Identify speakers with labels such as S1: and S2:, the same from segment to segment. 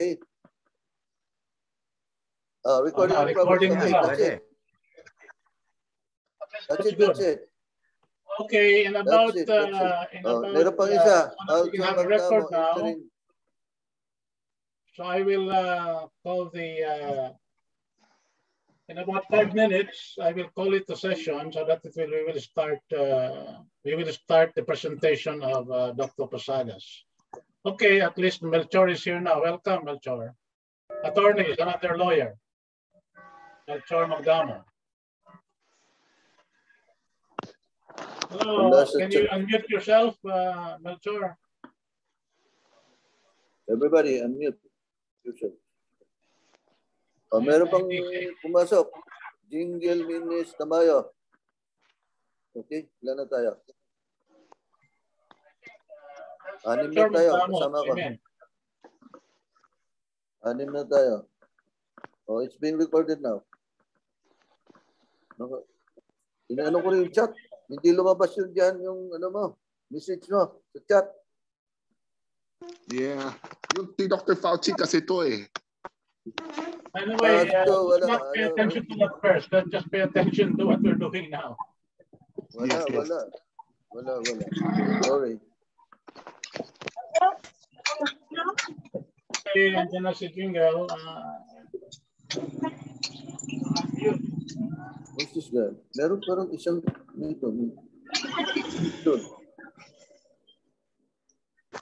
S1: Okay. Uh, recording,
S2: Ah, recording
S1: okay, that's it. That's it, that's it.
S2: Okay, in about,
S1: That's it, that's
S2: uh, in
S1: Oh,
S2: about, uh, uh, we have a record now.
S1: entering.
S2: So I will uh, call the, uh, in about five minutes, I will call it a session so that it will, we will start, uh, we will start the presentation of uh, Dr. Posadas. Okay, at least Melchor is here now. Welcome, Melchor. Attorney is another lawyer. Melchor Magdamo. Hello, can you unmute yourself, uh, Melchor?
S1: Everybody, unmute. yourself. Oh, meron pang pumasok. Jingle Minis Tamayo. Okay, ilan na tayo? Anim na tayo, kasama ko. Anim na tayo. Oh, it's being recorded now. Inaano ko rin yung chat. Hindi lumabas yun dyan yung ano mo, message mo sa chat.
S3: Yeah. Yung si Dr. Fauci kasi to eh.
S2: Anyway,
S1: Ah, so,
S2: uh,
S1: wala,
S2: let's not pay
S1: ano,
S2: attention to that first. Let's just pay attention to what we're doing now.
S1: Wala,
S3: Yes, yes.
S1: wala. Wala, wala. Sorry.
S2: Okay, andyan na si Jingle. Uh.
S1: What's this guy? Meron parang isang dito. Dito.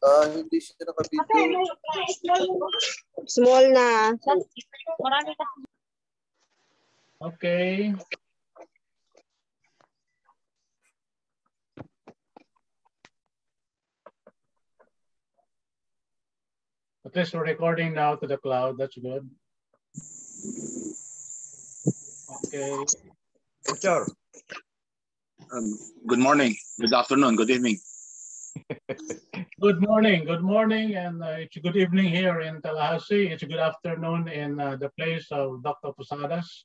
S1: Ah, hindi siya nakabidyo.
S4: Small na.
S2: okay. At least we're recording now to the cloud. That's good. Okay.
S5: Sure.
S6: Um, good morning, good afternoon, good evening.
S2: Good morning, good morning, and uh, it's a good evening here in Tallahassee. It's a good afternoon in uh, the place of Dr. Posadas.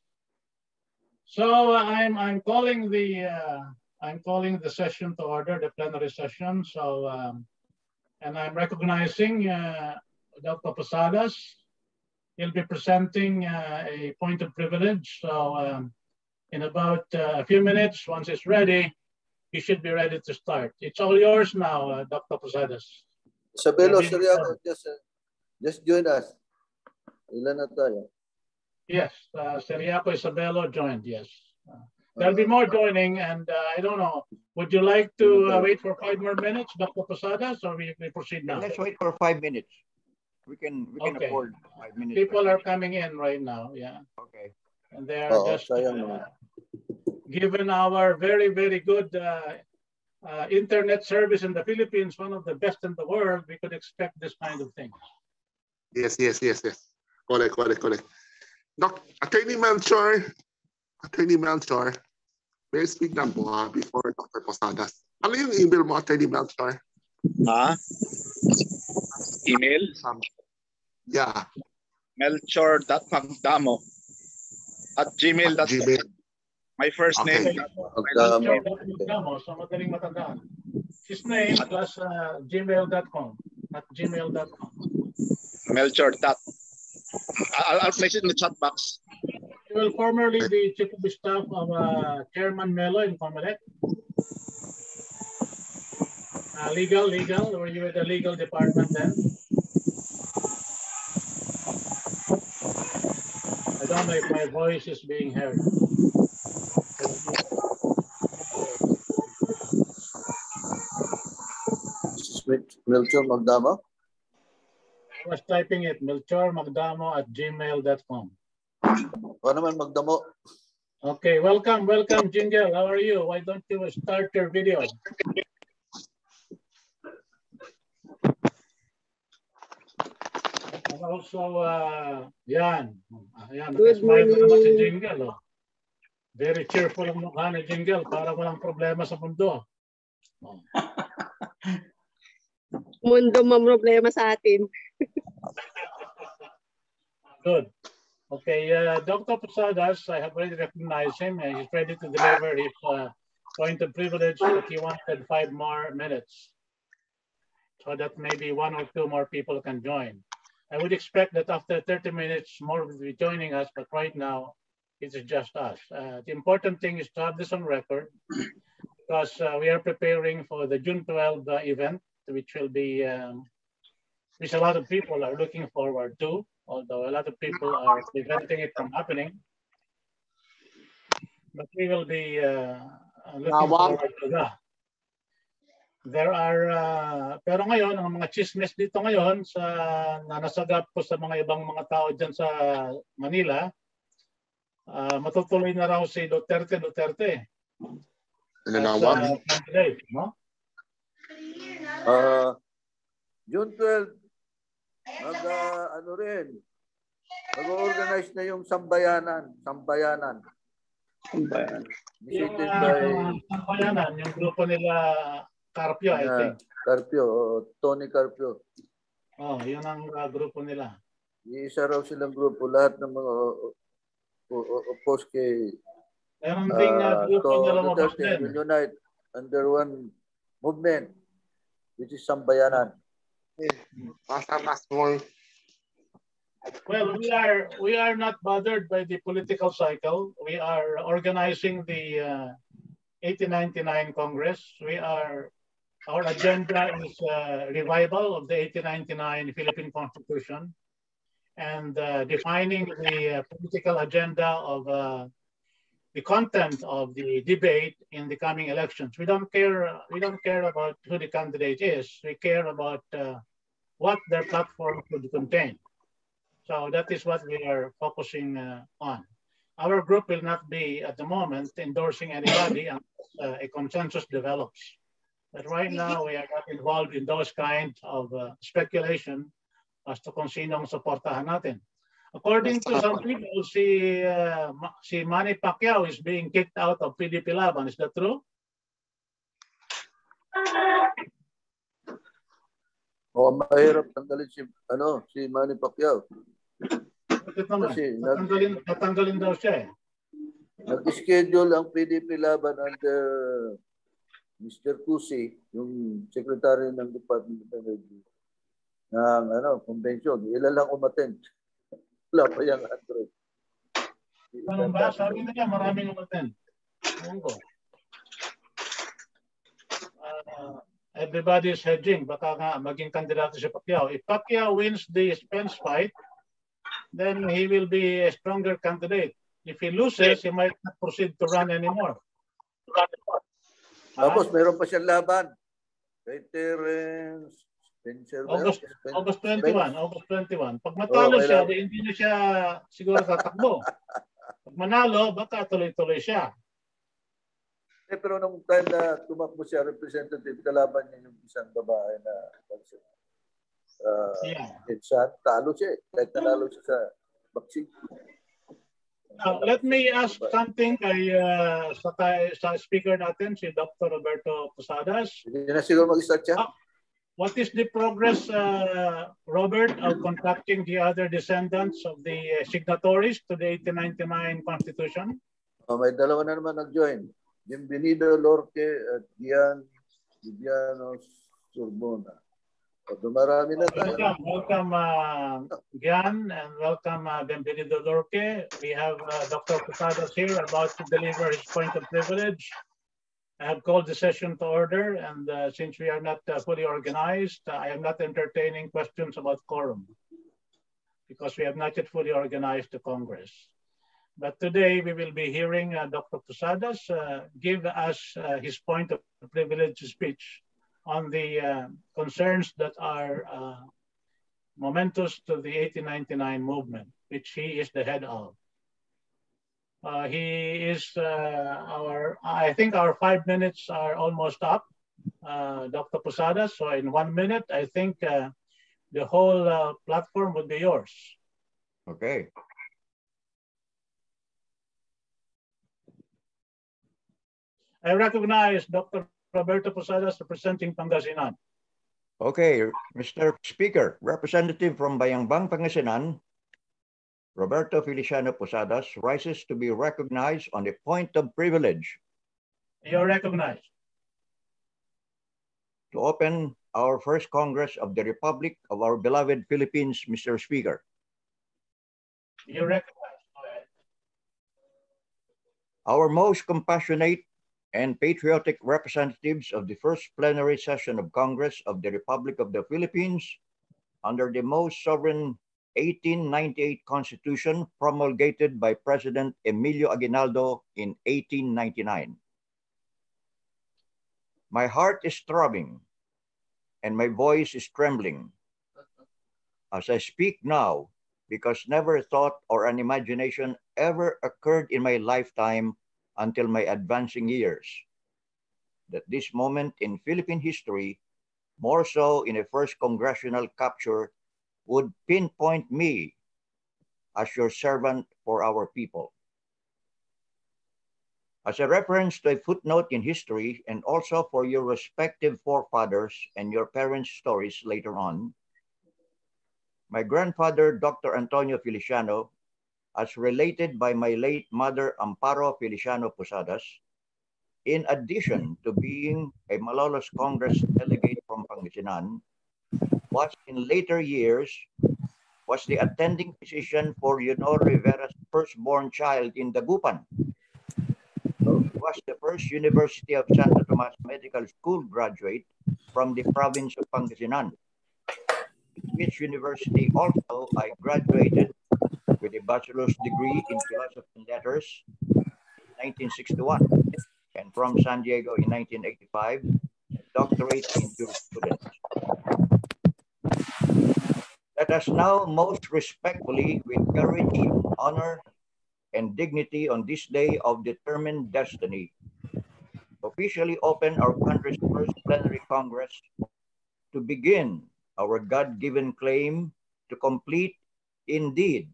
S2: So uh, I'm I'm calling the uh, I'm calling the session to order, the plenary session. So um, and I'm recognizing Dr. Posadas. He'll be presenting uh, a point of privilege. So um, in about uh, a few minutes, once it's ready, you should be ready to start. It's all yours now, uh, Dr. Posadas.
S1: Isabelo,
S2: Maybe-
S1: Soriano, just, uh, just join us. Ilan na tayo?
S2: Yes, uh, Seriaco Isabelo joined, yes. Uh, There'll be more joining and uh, I don't know, would you like to uh, wait for five more minutes, Dr. Posadas, or we, we proceed now?
S5: Let's wait for five minutes. We can we can
S2: Okay.
S5: afford five minutes.
S2: People are coming in right now, yeah.
S5: okay.
S2: And they are
S1: Oo,
S2: just, uh, given our very, very good uh, uh, internet service in the Philippines, one of the best in the world, we could expect this kind of thing.
S3: Yes, yes, yes, yes. Correct, correct, correct. Doc, Attorney Melchor, Attorney Melchor, may I speak lang po before Dr. Posadas. Ano yung email mo, Attorney Melchor?
S6: Ah, email
S3: Yeah,
S6: melchor.magdamo at gmail.com.
S3: Gmail.
S6: My first
S3: Okay.
S6: name,
S1: Magdamo.
S2: Magdamo, so madaling matandaan. His name plus uh, gmail.com at gmail.com.
S6: Melchor. Dot. I'll, I'll place it in the chat box.
S2: He will formerly be chief of staff of uh, Chairman Melo in Comelec. Uh, legal, legal, were you at the legal department then? Know if my voice is being heard.
S1: This is Mil- Milton Magdamo.
S2: I was typing it, Melchor Magdamo at gmail.com.
S1: Magdamo?
S2: Okay, welcome, welcome, Jingle. How are you? Why don't you start your video? And also, uh, yan. Ayan,
S4: Good
S2: nakasmile pa naman si. Jingle. Oh. Very cheerful ang mukha ni Jingle. Para walang problema sa mundo. Oh.
S4: Mundo mang problema sa atin.
S2: Good. Okay, uh, Dr. Posadas, I have already recognized him and he's ready to deliver his uh, point of privilege, but he wanted five more minutes so that maybe one or two more people can join. I would expect that after 30 minutes, more will be joining us, but right now, it is just us. Uh, the important thing is to have this on record because uh, we are preparing for the June 12 uh, event, which will be, um, which a lot of people are looking forward to, although a lot of people are preventing it from happening. But we will be uh, looking
S3: Nawag.
S2: forward to that. There are, uh, pero ngayon, ang mga chismes dito ngayon sa na nasagap po sa mga ibang mga tao dyan sa Manila, ah, matutuloy na raw si Duterte Duterte as
S3: Nanawag.
S2: uh, candidate, no?
S1: Ah, June 12, mag, ah, ano rin, mag-organize na yung sambayanan, sambayanan.
S2: Yung
S1: Visited
S2: uh,
S1: by
S2: sambayanan, yung grupo nila Carpio, I
S1: uh,
S2: think.
S1: Carpio, Tony Carpio.
S2: Oh, yun ang uh, grupo nila.
S1: Iisa raw silang grupo, lahat ng mga opposed kay
S2: Meron ding uh, grupo
S1: to
S2: na lumabas din.
S1: unite under one movement, which is sambayanan.
S3: Basta mas more.
S2: Well, we are we are not bothered by the political cycle. We are organizing the uh, 1899 Congress. We are our agenda is uh, revival of the 1899 Philippine Constitution and uh, defining the uh, political agenda of uh, the content of the debate in the coming elections. We don't care. We don't care about who the candidate is. We care about uh, what their platform could contain. So that is what we are focusing on. Our group will not be at the moment endorsing anybody unless uh, a consensus develops. But right now we are not involved in those kind of uh, speculation as to kung sinong suportahan natin. According to some people, si, uh, si Manny Pacquiao is being kicked out of PDP Laban. Is that true?
S1: O mahirap tanggalin si, ano, si Manny Pacquiao.
S2: Bakit naman?
S1: Kasi
S2: Tatanggalin, tatanggalin daw siya eh.
S1: Nag-schedule ang PDP laban under Mr. Cusi, yung secretary ng Department of Energy, ng ano, convention. Ilan lang umattend. Wala pa yung 100.
S2: Ganun ba? Sabi nila maraming umaten. Ewan ko. Uh, everybody is hedging. Baka nga maging kandidato si Pacquiao. If Pacquiao wins the Spence fight, then he will be a stronger candidate. If he loses, he might not proceed to run anymore. Ah,
S1: Tapos meron pa siyang laban. Kay Terence Spencer.
S2: August,
S1: Spen-
S2: August 21,
S1: Spence.
S2: August 21. Pag matalo
S1: Oh,
S2: siya, di hindi na siya siguro tatakbo. Pag manalo, baka tuloy-tuloy siya.
S1: Eh, pero nung time na tumakbo siya, representative, kalaban niya yung isang babae na uh,
S2: Yeah.
S1: Edsan, talo siya eh. Kahit nanalo siya sa boxing.
S2: Now, let me ask something kay uh, sa, sa speaker natin, si Dr. Roberto Posadas.
S1: Hindi na siguro mag-start siya.
S2: Ah. What is the progress, uh, Robert, of contacting the other descendants of the uh, signatories to the 1899 Constitution?
S1: Oh, may dalawa na naman nag-join. Bienvenido Lorque at Gian Viviano Sorbona.
S2: Welcome, welcome, uh, Gian, and welcome, uh, Benvenido. We have uh, Dr. Posadas here about to deliver his point of privilege. I have called the session to order, and uh, since we are not uh, fully organized, uh, I am not entertaining questions about quorum because we have not yet fully organized the Congress. But today we will be hearing uh, Dr. Posadas give us his point of privilege speech on the uh, concerns that are uh, momentous to the 1899 movement, which he is the head of. Uh, he is uh, our, I think our five minutes are almost up, uh, Dr. Posada. So in one minute, I think uh, the whole uh, platform would be yours.
S5: Okay.
S2: I recognize Dr. Roberto Posadas representing Pangasinan.
S5: Okay, Mr. Speaker, representative from Bayambang, Pangasinan, Roberto Feliciano Posadas rises to be recognized on a point of privilege
S2: You're recognized.
S5: to open our first Congress of the Republic of our beloved Philippines, Mr. Speaker.
S2: You recognize. Go ahead.
S5: Our most compassionate and patriotic representatives of the first plenary session of Congress of the Republic of the Philippines under the most sovereign 1898 Constitution promulgated by President Emilio Aguinaldo in 1899. My heart is throbbing and my voice is trembling as I speak now because never a thought or an imagination ever occurred in my lifetime until my advancing years that this moment in Philippine history, more so in a first congressional capture, would pinpoint me as your servant for our people. As a reference to a footnote in history and also for your respective forefathers and your parents' stories later on, my grandfather, Dr. Antonio Feliciano, as related by my late mother, Amparo Feliciano Posadas, in addition to being a Malolos Congress delegate from Pangasinan, was in later years was the attending physician for Leonor Rivera's firstborn child in Dagupan. Was the first University of Santo Tomas Medical School graduate from the province of Pangasinan, which university also I graduated with a bachelor's degree in philosophy and letters in 1961 and from San Diego in 1985, doctorate in jurisprudence. Let us now most respectfully, with courage, honor, and dignity on this day of determined destiny, officially open our country's first plenary Congress to begin our God-given claim to complete, indeed,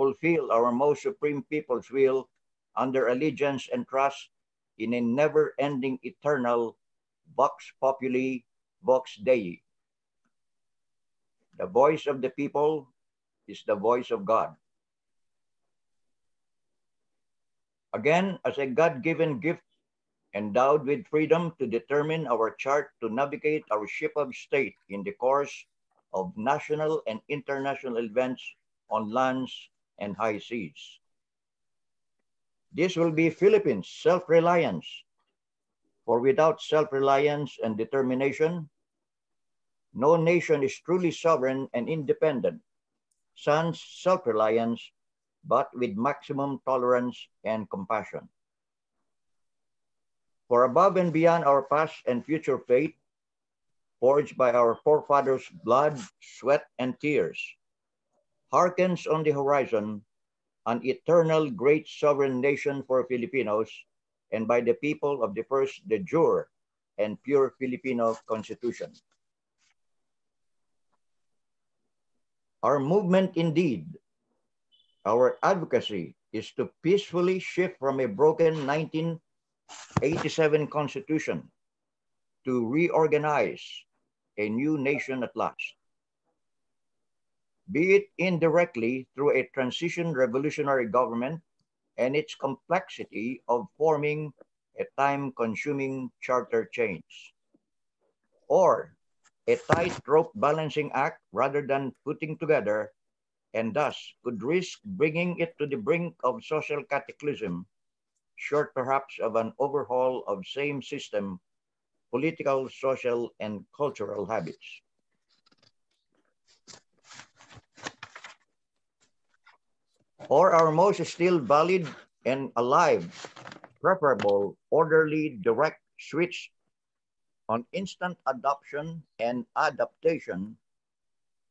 S5: fulfill our most supreme people's will under allegiance and trust in a never-ending eternal Vox Populi, Vox Dei. The voice of the people is the voice of God. Again, as a God-given gift endowed with freedom to determine our chart to navigate our ship of state in the course of national and international events on lands and high seas. This will be Philippines' self-reliance, for without self-reliance and determination, no nation is truly sovereign and independent, sans self-reliance, but with maximum tolerance and compassion. For above and beyond our past and future fate, forged by our forefathers' blood, sweat, and tears, hearkens on the horizon an eternal great sovereign nation for Filipinos and by the people of the first de jure and pure Filipino constitution. Our movement indeed, our advocacy is to peacefully shift from a broken 1987 constitution to reorganize a new nation at last be it indirectly through a transition revolutionary government and its complexity of forming a time-consuming charter change, or a tightrope balancing act rather than putting together and thus could risk bringing it to the brink of social cataclysm, short perhaps of an overhaul of same system, political, social, and cultural habits. Or our most still valid and alive, preferable, orderly, direct switch on instant adoption and adaptation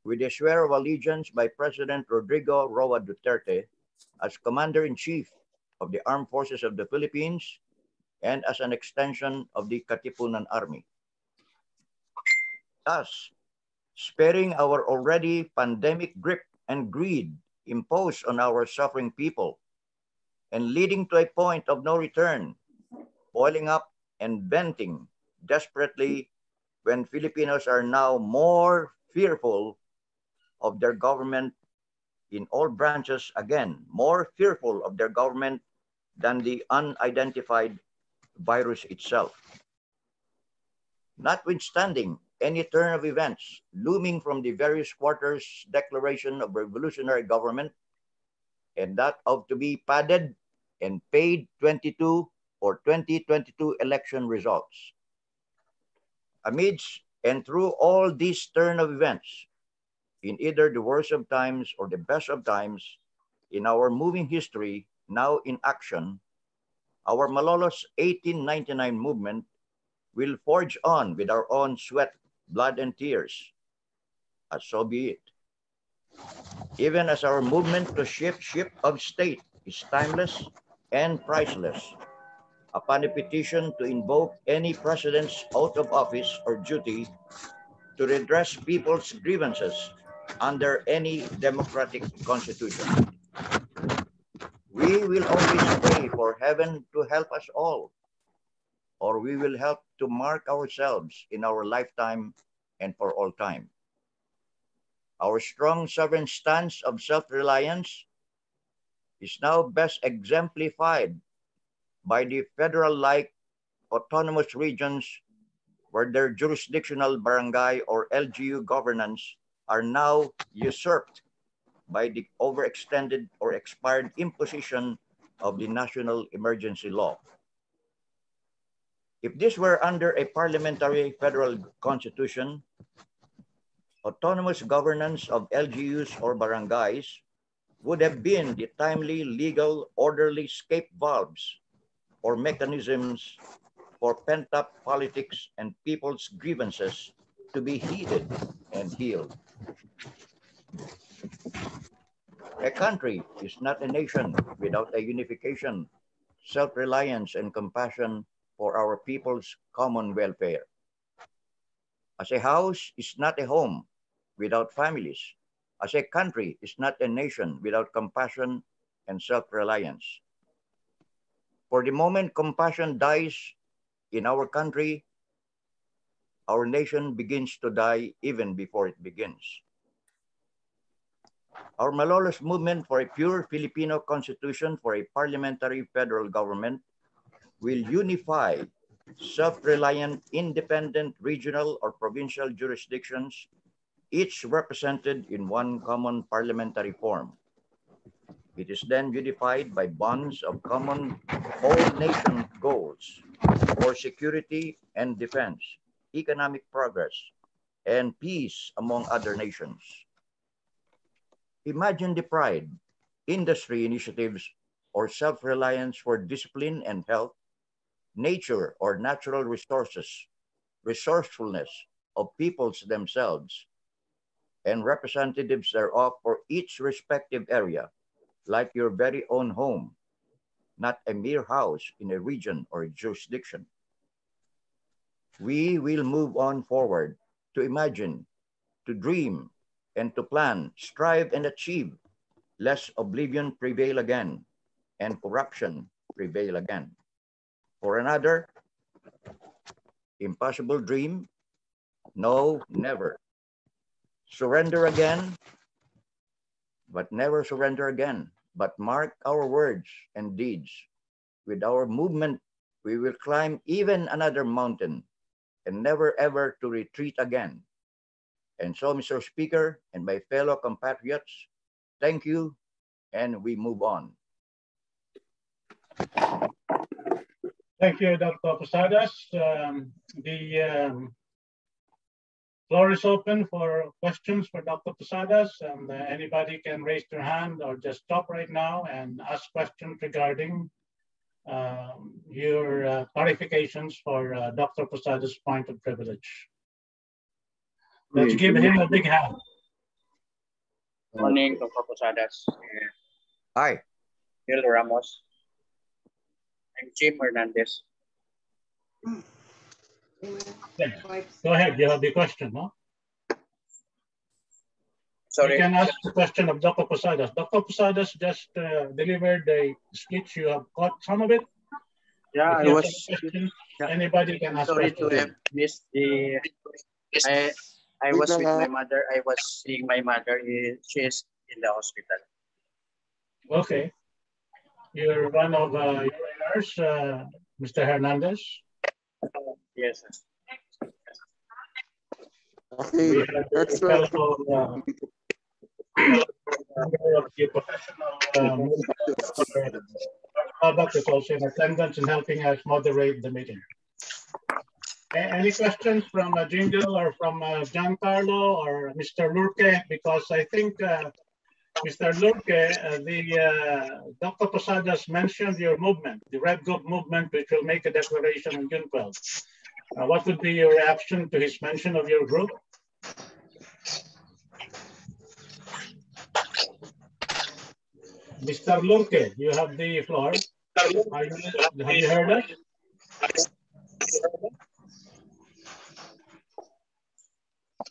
S5: with a swear of allegiance by President Rodrigo Roa Duterte as Commander-in-Chief of the Armed Forces of the Philippines and as an extension of the Katipunan Army. Thus, sparing our already pandemic grip and greed imposed on our suffering people and leading to a point of no return, boiling up and venting desperately when Filipinos are now more fearful of their government in all branches again, more fearful of their government than the unidentified virus itself. Notwithstanding any turn of events looming from the various quarters declaration of revolutionary government and that of to be padded and paid 22 or 2022 election results. Amidst and through all these turn of events, in either the worst of times or the best of times, in our moving history, now in action, our Malolos 1899 movement will forge on with our own sweat, blood, and tears, as so be it. Even as our movement to shift ship of state is timeless and priceless, upon a petition to invoke any president's oath of office or duty to redress people's grievances under any democratic constitution. We will always pray for heaven to help us all, or we will help to mark ourselves in our lifetime and for all time. Our strong sovereign stance of self-reliance is now best exemplified by the federal-like autonomous regions where their jurisdictional barangay or LGU governance are now usurped by the overextended or expired imposition of the national emergency law. If this were under a parliamentary federal constitution, autonomous governance of LGUs or barangays would have been the timely, legal, orderly escape valves or mechanisms for pent-up politics and people's grievances to be heeded and healed. A country is not a nation without a unification, self-reliance, and compassion for our people's common welfare. As a house is not a home without families, as a country is not a nation without compassion and self-reliance. For the moment compassion dies in our country, our nation begins to die even before it begins. Our Malolos movement for a pure Filipino constitution for a parliamentary federal government will unify self-reliant, independent regional or provincial jurisdictions, each represented in one common parliamentary form. It is then unified by bonds of common all nation goals for security and defense, economic progress, and peace among other nations. Imagine the pride, industry initiatives, or self-reliance for discipline and health, nature or natural resources, resourcefulness of peoples themselves, and representatives thereof for each respective area like your very own home, not a mere house in a region or a jurisdiction. We will move on forward to imagine, to dream, and to plan, strive and achieve, lest oblivion prevail again and corruption prevail again. For another, impossible dream, no, never. Surrender again, but never surrender again but mark our words and deeds. With our movement, we will climb even another mountain and never ever to retreat again. And so, Mr. Speaker and my fellow compatriots, thank you, and we move on.
S2: Thank you, Dr. Posadas. Um, the um, Floor is open for questions for Dr. Posadas, and uh, anybody can raise their hand or just stop right now and ask questions regarding um, your uh, clarifications for uh, Dr. Posadas' point of privilege. Let's give him a big hand.
S7: Morning, Dr. Posadas.
S5: Hi.
S7: Neil Ramos. I'm Jim Hernandez.
S2: Go ahead, you have the question, no?
S7: Sorry.
S2: You can ask the question of Dr. Posadas. Dr. Posadas just uh, delivered a speech. You have caught some of it.
S7: Yeah, I was.
S2: Question, yeah. Anybody can ask.
S7: Sorry to have missed the. I I was with my mother. I was seeing my mother. She is in the hospital.
S2: Okay. You're one of uh, your uh, Mr. Hernandez.
S7: Yes.
S3: Okay,
S2: We have
S3: that's
S2: a fellow, uh, the professional um, is also in attendance and helping us moderate the meeting. Any questions from uh, Jingle or from uh, Giancarlo or Mr. Lurke? Because I think, uh, Mr. Lurke, uh, the uh, Dr. Posadas mentioned your movement, the Red Group movement, which will make a declaration on June 12th. Uh, What would be your reaction to his mention of your group? Mr. Lurke, you have the floor. You, have you heard us?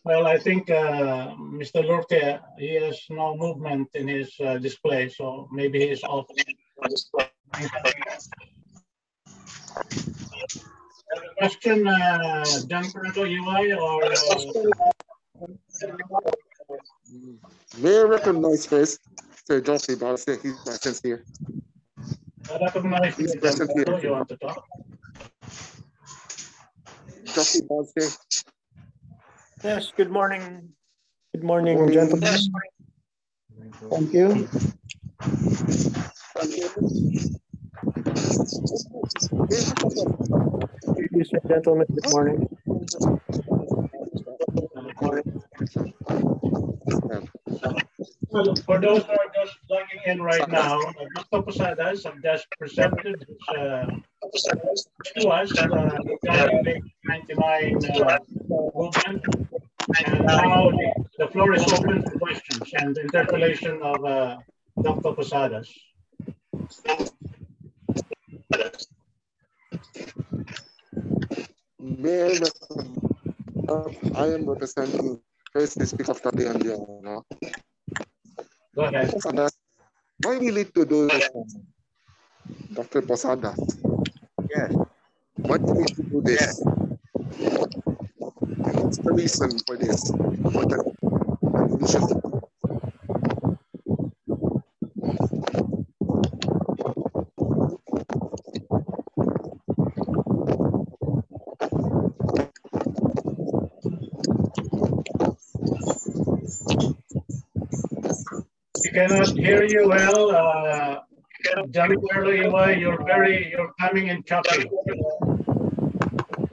S2: Well, I think uh, Mr. Lurke, he has no movement in his uh, display, so maybe he's off. Question, uh, Giancarlo UI or uh,
S3: may I recognize first Sir Josie Balse, his presence here.
S2: I recognize
S3: He's present here.
S2: You want to talk?
S3: Balse,
S8: Yes, good morning. Good morning,
S3: Morning.
S8: gentlemen. Thank you. Ladies and gentlemen, good morning.
S2: For those who are just plugging in right now, Dr. Posadas just presented uh, to us uh, the 99 uh, movement. And now the- floor is open for questions and interpellation of uh, Dr. Posadas.
S3: may I uh, I am representing first the speaker of the day and the honor.
S2: Go ahead.
S3: Posadas, why we need to do this? Dr. Posada?
S5: Yes.
S3: why do we need to do this? What's the reason for this? For the initiative?
S2: Cannot hear you well. Uh, Iwai, you're very, you're coming in choppy.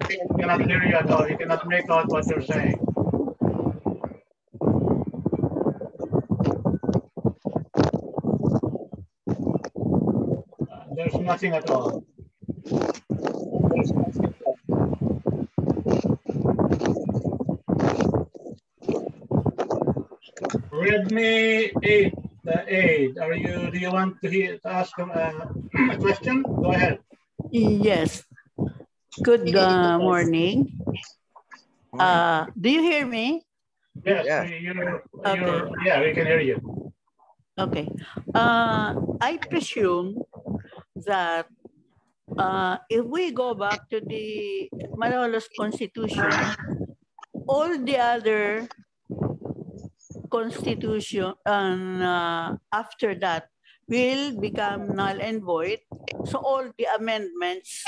S2: We cannot hear you at all. You cannot make out what you're saying. Uh, There's nothing at all. Redmi 8, the 8, are you, do you want to hear, to ask um, uh, a question? Go ahead.
S9: Yes. Good uh, morning. Uh, do you hear me?
S2: Yes,
S5: Yeah.
S2: we- you're,
S9: Okay.
S2: you're, yeah, we can hear you.
S9: Okay. Uh, I presume that uh, if we go back to the Malolos Constitution, all the other constitution and uh, after that will become null and void. So all the amendments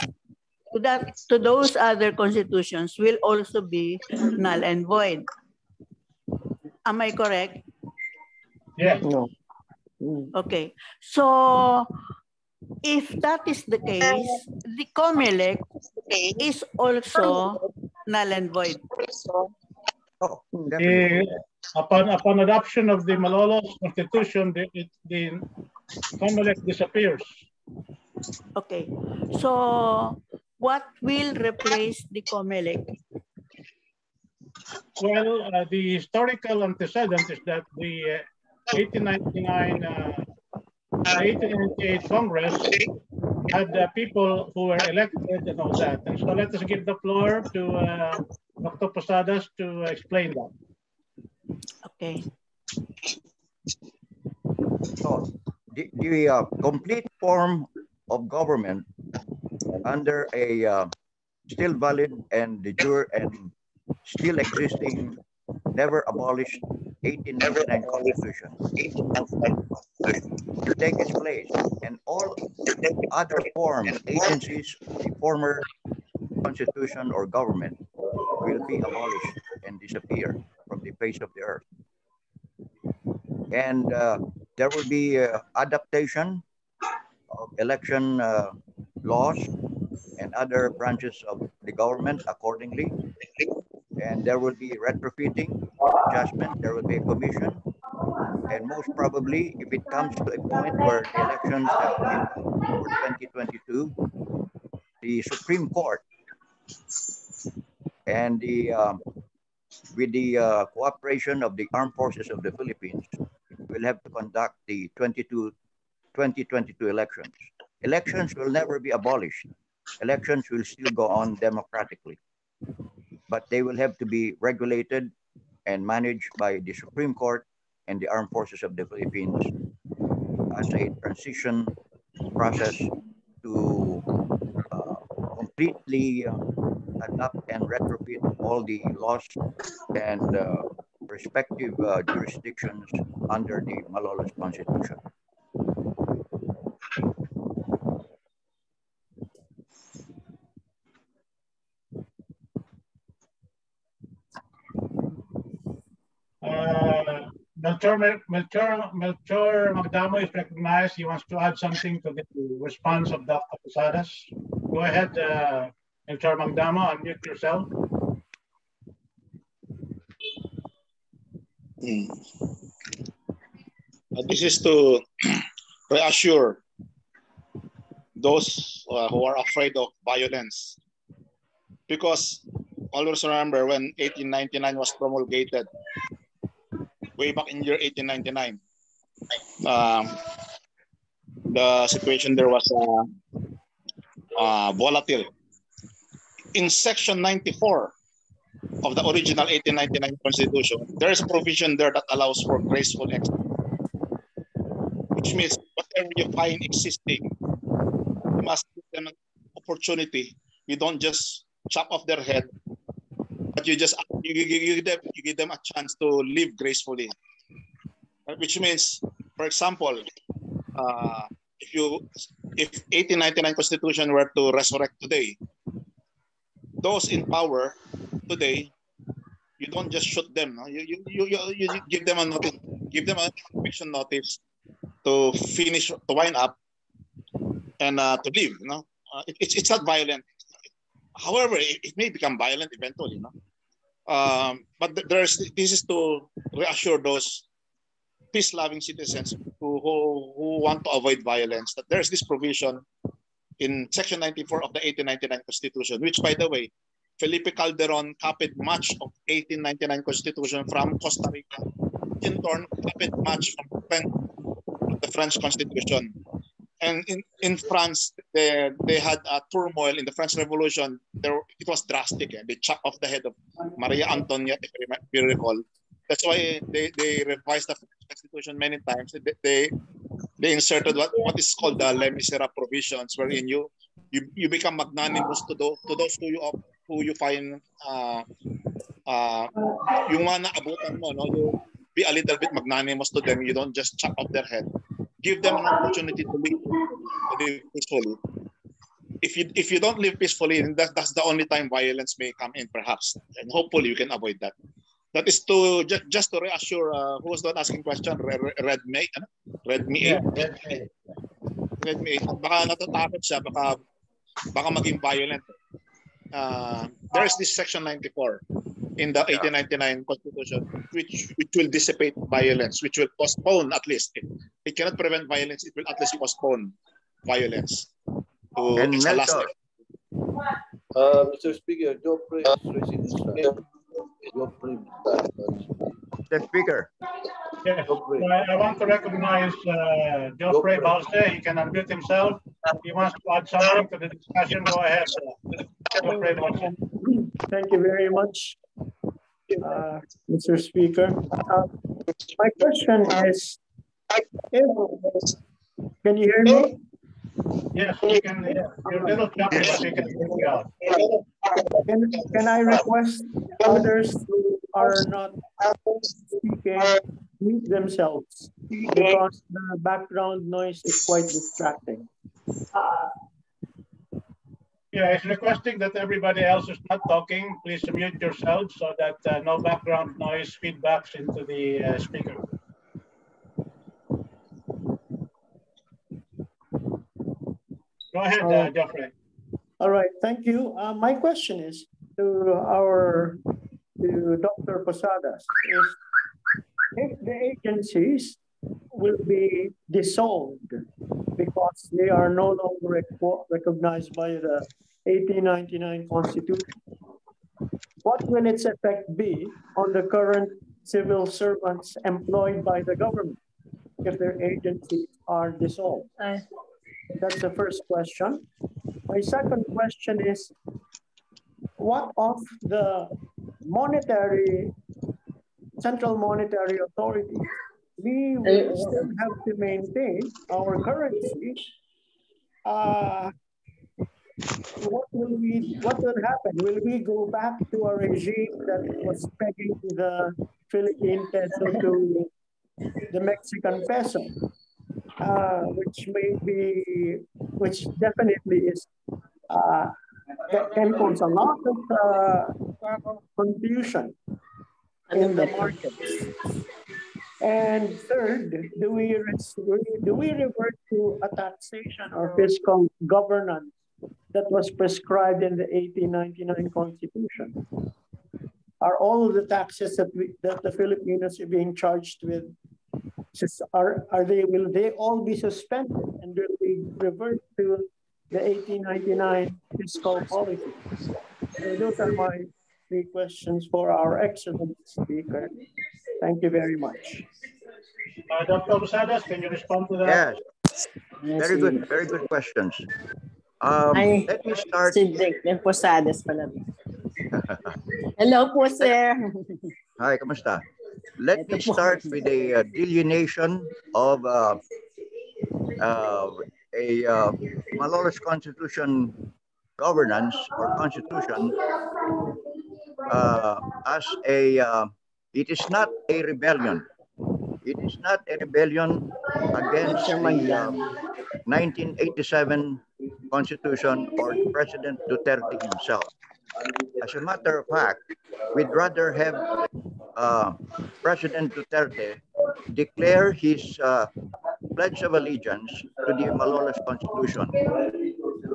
S9: to that to those other constitutions will also be null and void. Am I correct?
S2: Yeah,
S8: No.
S9: Okay, so if that is the case, the COMELEC is also null and void.
S5: Oh,
S8: mm.
S2: the, upon, upon adoption of the Malolos Constitution, the, it- the COMELEC disappears.
S9: Okay, so what will replace the COMELEC?
S2: Well, uh, the historical antecedent is that the uh, 1899, uh, 1898 Congress had uh, people who were elected and all that. And so let us give the floor to uh, Dr. Posadas to explain that.
S9: Okay,
S5: So the, the uh, complete form of government under a uh, still valid and de jure and still existing, never abolished 1899 Constitution to take its place, and all other forms, agencies, of the former Constitution or government will be abolished and disappear from the face of the earth. And uh, there will be uh, adaptation of election uh, laws and other branches of the government accordingly. And there will be retrofitting, adjustment, there will be a commission. And most probably, if it comes to a point where the elections have been for 2022, the Supreme Court and the um, with the uh, cooperation of the armed forces of the Philippines, we'll have to conduct the 22, 2022 elections. Elections will never be abolished. Elections will still go on democratically, but they will have to be regulated and managed by the Supreme Court and the armed forces of the Philippines as a transition process to uh, completely uh, adapt and retrofit all the laws and uh, respective uh, jurisdictions under the Malolos Constitution.
S2: Uh, Melchor, Melchor, Melchor Magdamo is recognized. He wants to add something to the response of Dr. Posadas. Go ahead, uh, Melchor Magdamo, unmute yourself.
S6: Mm. This is to reassure those uh, who are afraid of violence. Because always remember when 1899 was promulgated, way back in year 1899, um, the situation there was uh, uh, volatile. In section 94 of the original 1899 constitution, there is a provision there that allows for graceful exit. Which means whatever you find existing, you must give them an opportunity. You don't just chop off their head, but you just you, you, give, them, you give them a chance to live gracefully. Which means, for example, uh, if you if 1899 constitution were to resurrect today, those in power today, you don't just shoot them. No? You, you, you, you, give them a notice, give them a conviction notice to finish, to wind up, and uh, to leave. You know, uh, it, it's it's not violent. However, it, it may become violent eventually. You know? Um, but there's this is to reassure those peace-loving citizens who, who, who want to avoid violence that there's this provision in Section 94 of the 1899 Constitution, which, by the way, Felipe Calderon copied much of 1899 Constitution from Costa Rica. In turn, copied much from the French Constitution. And in, in France, they, they had a turmoil in the French Revolution. There, it was drastic. Eh? They chopped off the head of Maria Antoinette, if you recall. That's why they, they revised the French Constitution many times. They, they, they inserted what, what is called the Les Miserables provisions, wherein you, you, you become magnanimous to, those, to those who you who you find uh, uh, yung mga naabutan mo, no? you be a little bit magnanimous to them. You don't just chop off their head. Give them an opportunity to live, to live peacefully. If you if you don't live peacefully, that, that's the only time violence may come in, perhaps. And hopefully, you can avoid that. That is to just, just to reassure uh, who was not asking question, Red, Red May, ano? Red May 8? Yeah, Red May. Red May 8. Baka natatakot siya, baka, baka maging violent uh, there is this section 94 in the 1899 constitution which which will dissipate violence which will postpone at least it, it cannot prevent violence it will at least postpone violence to
S5: and
S6: its last
S1: uh, Mr. Speaker, Joe Pre is raising his hand. Joe Pre.
S5: Mr. Speaker.
S2: Yes, I, I want to recognize uh, Geoffrey Balse. He can unmute himself. He wants to add something to the discussion. Go ahead, uh, Geoffrey Balse.
S8: Thank you very much, uh, Mr. Speaker. Uh, my question is, can you hear me?
S2: Yes, you can. Yeah. You're little choppy, you can hear out.
S8: Can, can I request others who are not speaking mute themselves because the background noise is quite distracting.
S2: Yeah, it's requesting that everybody else is not talking. Please mute yourselves so that uh, no background noise feedbacks into the uh, speaker. Go ahead, uh, Geoffrey.
S8: All right, thank you. Uh, my question is to our to Dr. Posadas is if the agencies will be dissolved because they are no longer recognized by the 1899 Constitution, what will its effect be on the current civil servants employed by the government if their agencies are dissolved? That's the first question. My second question is, what of the monetary, central monetary authority? We will still have to maintain our currency. Uh, what will we, what will happen? Will we go back to a regime that was pegging the Philippine peso to the Mexican peso? Uh, which may be, which definitely is, uh, can cause a lot of uh, confusion in the markets. And third, do we, do we revert to a taxation or fiscal governance that was prescribed in the 1899 Constitution? Are all of the taxes that, we, that the Filipinos are being charged with are, are they, will they all be suspended and will we revert to the 1899 fiscal policy? So those are my three questions for our excellent speaker. Thank you very much.
S2: Uh, Dr. Posadas, can you respond to that?
S5: Yes. Very good, very good questions. Um,
S10: Ay,
S5: let me start.
S10: Si Dick Posadas pala. Hello po, sir.
S5: Hi, kamusta? Let me start with a uh, delineation of uh, uh, a uh, Malolos Constitution governance or constitution uh, as a, uh, it is not a rebellion. It is not a rebellion against the 1987 Constitution or President Duterte himself. As a matter of fact, we'd rather have uh, President Duterte declare his uh, pledge of allegiance to the Malolos Constitution,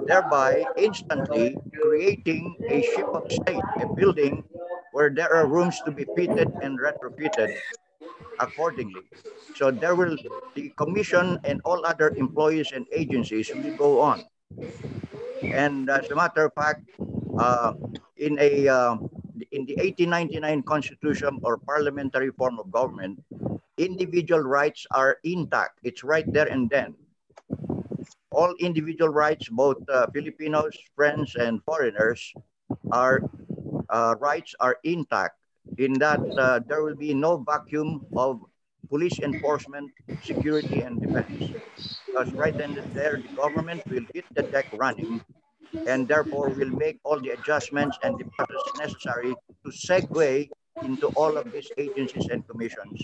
S5: thereby instantly creating a ship of state, a building where there are rooms to be fitted and retrofitted accordingly. So there will, the commission and all other employees and agencies will go on. And as a matter of fact, uh, in a uh, in the 1899 Constitution or parliamentary form of government, individual rights are intact. It's right there and then. All individual rights, both uh, Filipinos, friends, and foreigners, are uh, rights are intact. In that uh, there will be no vacuum of police enforcement, security, and defense. Because right then and there, the government will hit the deck running and therefore will make all the adjustments and the process necessary to segue into all of these agencies and commissions.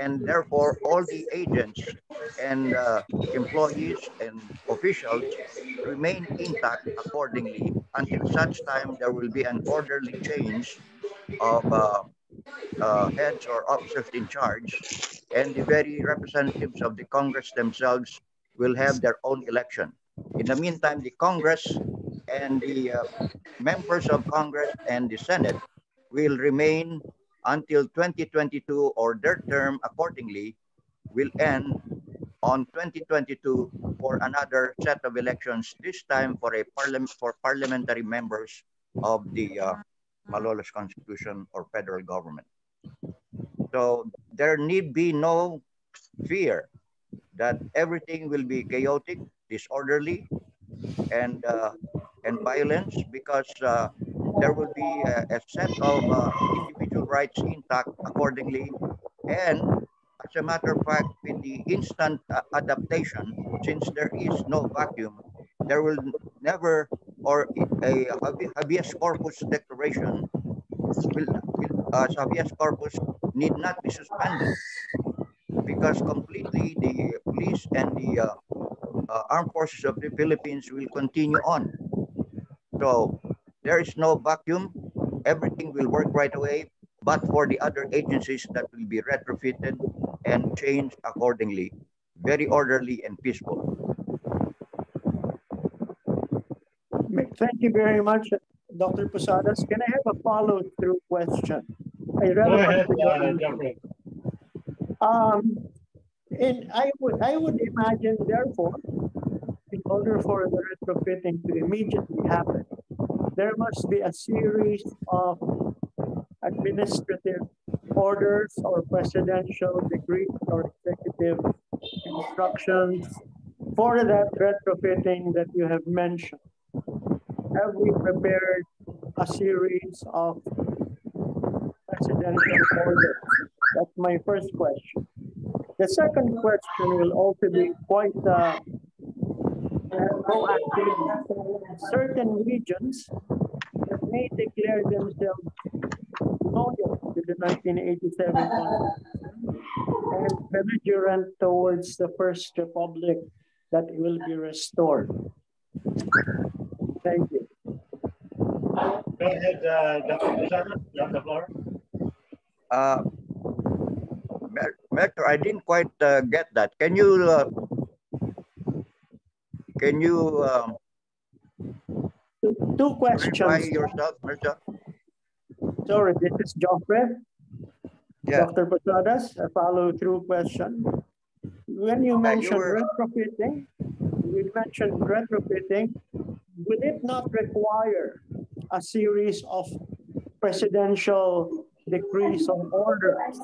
S5: And therefore, all the agents and uh, employees and officials remain intact accordingly until such time there will be an orderly change of uh, uh, heads or officers in charge, and the very representatives of the Congress themselves will have their own election. In the meantime, the Congress and the uh, members of Congress and the Senate will remain until 2022 or their term accordingly will end on 2022 for another set of elections, this time for a parliament for parliamentary members of the uh, Malolos Constitution or federal government. So there need be no fear that everything will be chaotic, disorderly, and uh, and violence because uh, there will be a, a set of uh, individual rights intact accordingly. And as a matter of fact, with the instant uh, adaptation, since there is no vacuum, there will never, or a, habeas corpus declaration will, will uh, habeas corpus need not be suspended because completely the police and the uh, uh, armed forces of the Philippines will continue on So there is no vacuum. Everything will work right away, but for the other agencies that will be retrofitted and changed accordingly, very orderly and peaceful.
S8: Thank you very much, Dr. Posadas. Can I have a follow-through question? A
S2: Go ahead,
S8: relevant to your
S2: uh. Jeffrey.
S8: Um, and I would, I would imagine therefore, in order for the retrofitting to immediately happen, there must be a series of administrative orders or presidential decrees or executive instructions for that retrofitting that you have mentioned. Have we prepared a series of presidential orders? That's my first question. The second question will also be quite uh, proactive. Certain regions may declare themselves loyal to the 1987 Constitution and belligerent towards the First Republic that will be restored. Thank you.
S2: Go ahead, uh, Dr. Posadas, you have the floor.
S5: Uh, Mer- Mercer, I didn't quite uh, get that. Can you uh, can you um,
S8: Two questions.
S5: yourself, Mercer?
S8: Sorry, this is Joffrey.
S5: Yeah.
S8: Dr. Posadas, a follow-through question. When you
S5: you
S8: mentioned
S5: were-
S8: retrofitting, you mentioned retrofitting, will it not require a series of presidential decrees or orders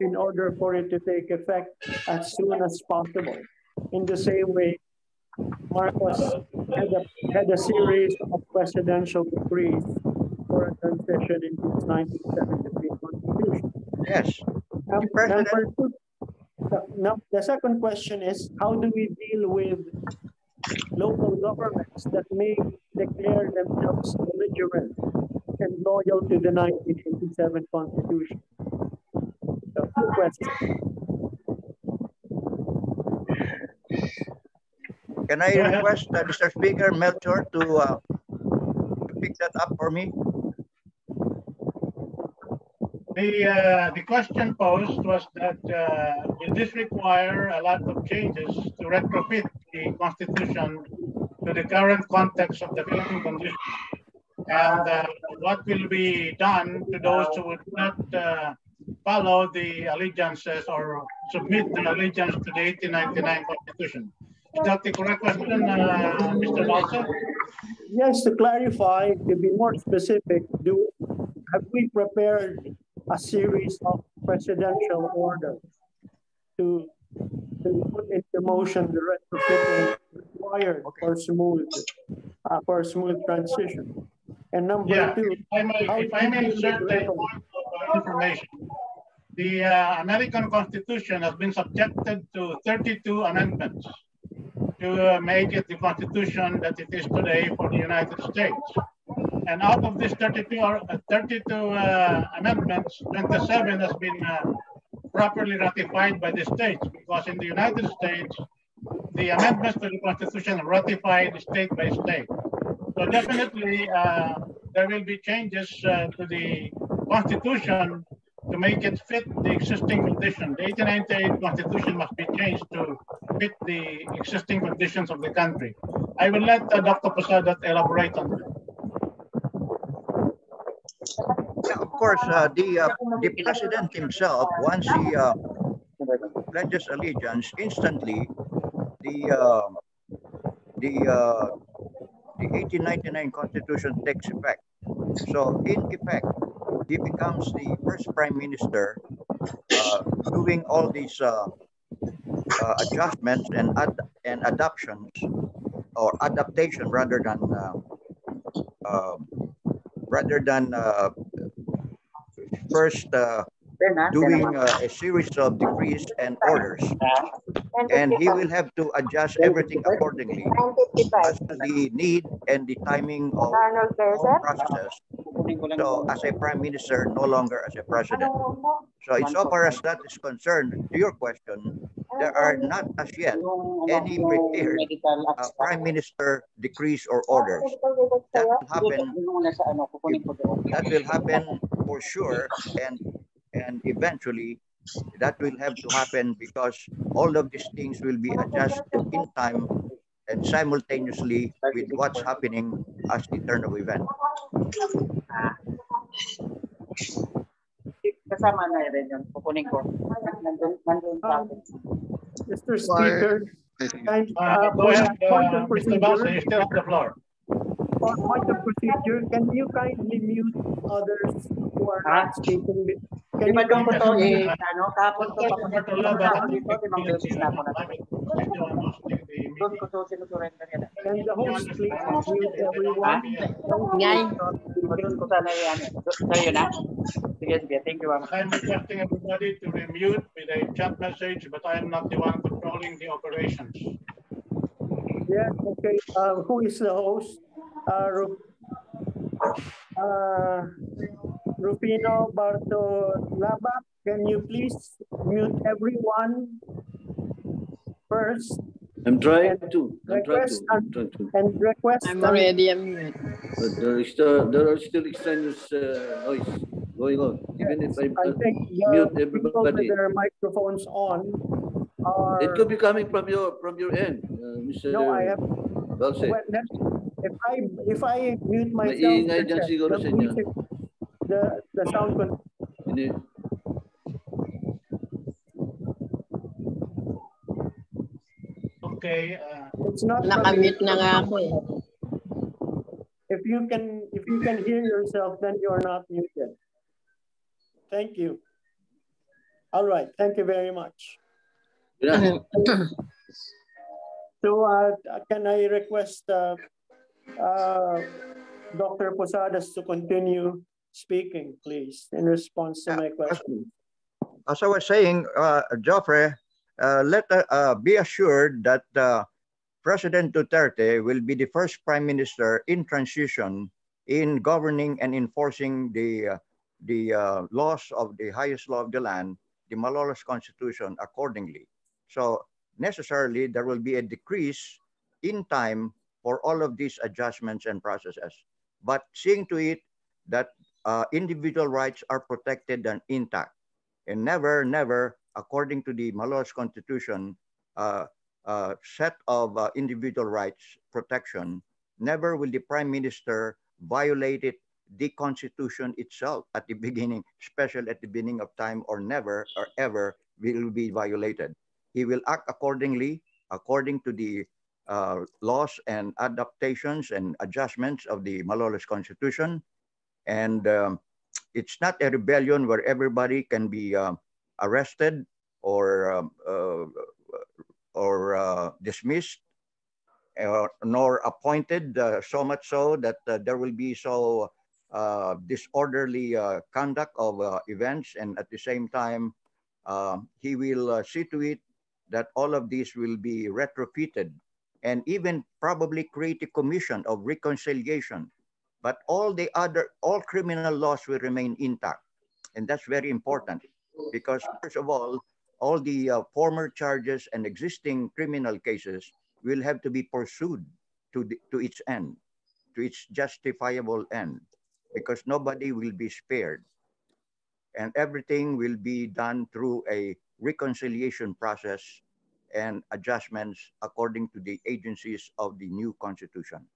S8: in order for it to take effect as soon as possible? In the same way, Marcos had a, had a series of presidential decrees for a transition into his 1973 constitution.
S5: Yes. President-
S8: Number two, the, no, the second question is, how do we deal with local governments that may declare themselves belligerent and loyal to the 1987 constitution? So two questions.
S5: Can I request uh, Mr. Speaker Melchor to, uh, pick that up for me?
S2: The, uh, the question posed was that, uh, will this require a lot of changes to retrofit the constitution to the current context of the Philippine condition? And, uh, what will be done to those who would not, uh, follow the allegiances or submit the allegiance to the eighteen ninety-nine constitution? Is that the correct question, uh, Mr. Balsa?
S8: Yes, to clarify, to be more specific, do, have we prepared a series of presidential orders to, to put into motion the retrofitting required for smooth, uh, for a smooth transition? And number
S2: Yeah,
S8: two,
S2: if I may,
S8: how
S2: if I may insert
S8: with
S2: point of information. The uh, American Constitution has been subjected to 32 amendments to make it the Constitution that it is today for the United States. And out of these 32, or, uh, 32 uh, amendments, 27 has been uh, properly ratified by the states because in the United States, the amendments to the Constitution are ratified state by state. So definitely, uh, there will be changes uh, to the Constitution to make it fit the existing condition. The 1898 Constitution must be changed to fit the existing conditions of the country. I will let uh, Dr. Posadas elaborate on that.
S5: Yeah, of course, uh, the, uh, the president himself, once he uh, pledges allegiance, instantly the, uh, the, uh, the 1899 constitution takes effect. So in effect, he becomes the first prime minister uh, doing all these uh, uh, adjustments and ad and adoptions or adaptation rather than uh, uh, rather than uh, first uh, doing uh, a series of decrees and orders and he will have to adjust everything accordingly as to the need and the timing of all processes. So as a prime minister, no longer as a president. So insofar as that is concerned, to your question, there are not as yet any prepared uh, prime minister decrees or orders. That will happen. That will happen for sure, and and eventually that will have to happen because all of these things will be adjusted in time and simultaneously with what's happening as the turn of event.
S7: Kasama na rin yun. Kukunin ko. Nandun, nandun sa akin.
S8: Mr. Speaker, kind,
S2: Uh,
S8: uh,
S2: go ahead,
S8: point of
S2: uh, Mr. Basa, you still have the floor.
S8: On point of procedure, can you kindly mute others who are not speaking?
S7: Di
S8: Can
S7: ba
S8: you
S7: doon ko to
S8: kindly
S7: eh,
S8: mute
S7: ano, kahapon to pa ko dito sa mga beses na ako na. Doon ko to sinusurrender yan.
S8: Can the host please mute
S7: Ha?
S8: everyone?
S7: Ngay. Doon ko sana yan. Sa'yo na? Sige, sige. Thank you, ma'am.
S2: I'm requesting everybody to remute with a chat message, but I am not the one controlling the operations.
S8: Yeah, okay. Uh, who is the host? Uh, Ru- uh, Rufino Bartolaba, can you please mute everyone first
S1: I'm trying to. I'm trying
S8: Request
S1: to. I'm trying to.
S8: and request?
S10: I'm
S8: an-
S10: already unmuted.
S1: But there is still, there are still extraneous uh, noise going on. Even if I
S8: I think
S1: mute
S8: the people with
S1: everybody,
S8: their microphones on are.
S1: it could be coming from your from your end, uh, Mr.
S8: No, I have,
S1: Balse.
S8: well, let- if I, if I mute myself.
S1: Maingay
S8: the
S1: dyan siguro
S8: the music- The, the sound will
S1: Hindi.
S2: Okay, uh,
S8: It's not. from
S10: Nakamute na nga ako eh.
S8: If you can, if you can hear yourself, then you're not muted. Thank you. All right, thank you very much.
S1: Yeah.
S8: So uh, can I request uh, uh, Dr. Posadas to continue speaking, please, in response to my question?
S5: As I was saying, uh, Joffrey, uh, let uh, uh, be assured that uh, President Duterte will be the first prime minister in transition in governing and enforcing the uh, the uh, laws of the highest law of the land, the Malolos Constitution, accordingly. So necessarily there will be a decrease in time for all of these adjustments and processes. But seeing to it that uh, individual rights are protected and intact and never, never, according to the Malolos Constitution, uh, uh, set of uh, individual rights protection, never will the Prime Minister violate it, the Constitution itself at the beginning, especially at the beginning of time, or never or ever will be violated. He will act accordingly, according to the uh, laws and adaptations and adjustments of the Malolos Constitution. And um, it's not a rebellion where everybody can be uh, arrested or um, uh, or uh, dismissed nor appointed uh, so much so that there will be so disorderly conduct of events and at the same time uh, he will see to it that all of these will be retrofitted and even probably create a commission of reconciliation. But all the other all criminal laws will remain intact. And that's very important because first of all all the uh, former charges and existing criminal cases will have to be pursued to the, to its end to its justifiable end because nobody will be spared. And everything will be done through a reconciliation process and adjustments according to the agencies of the new constitution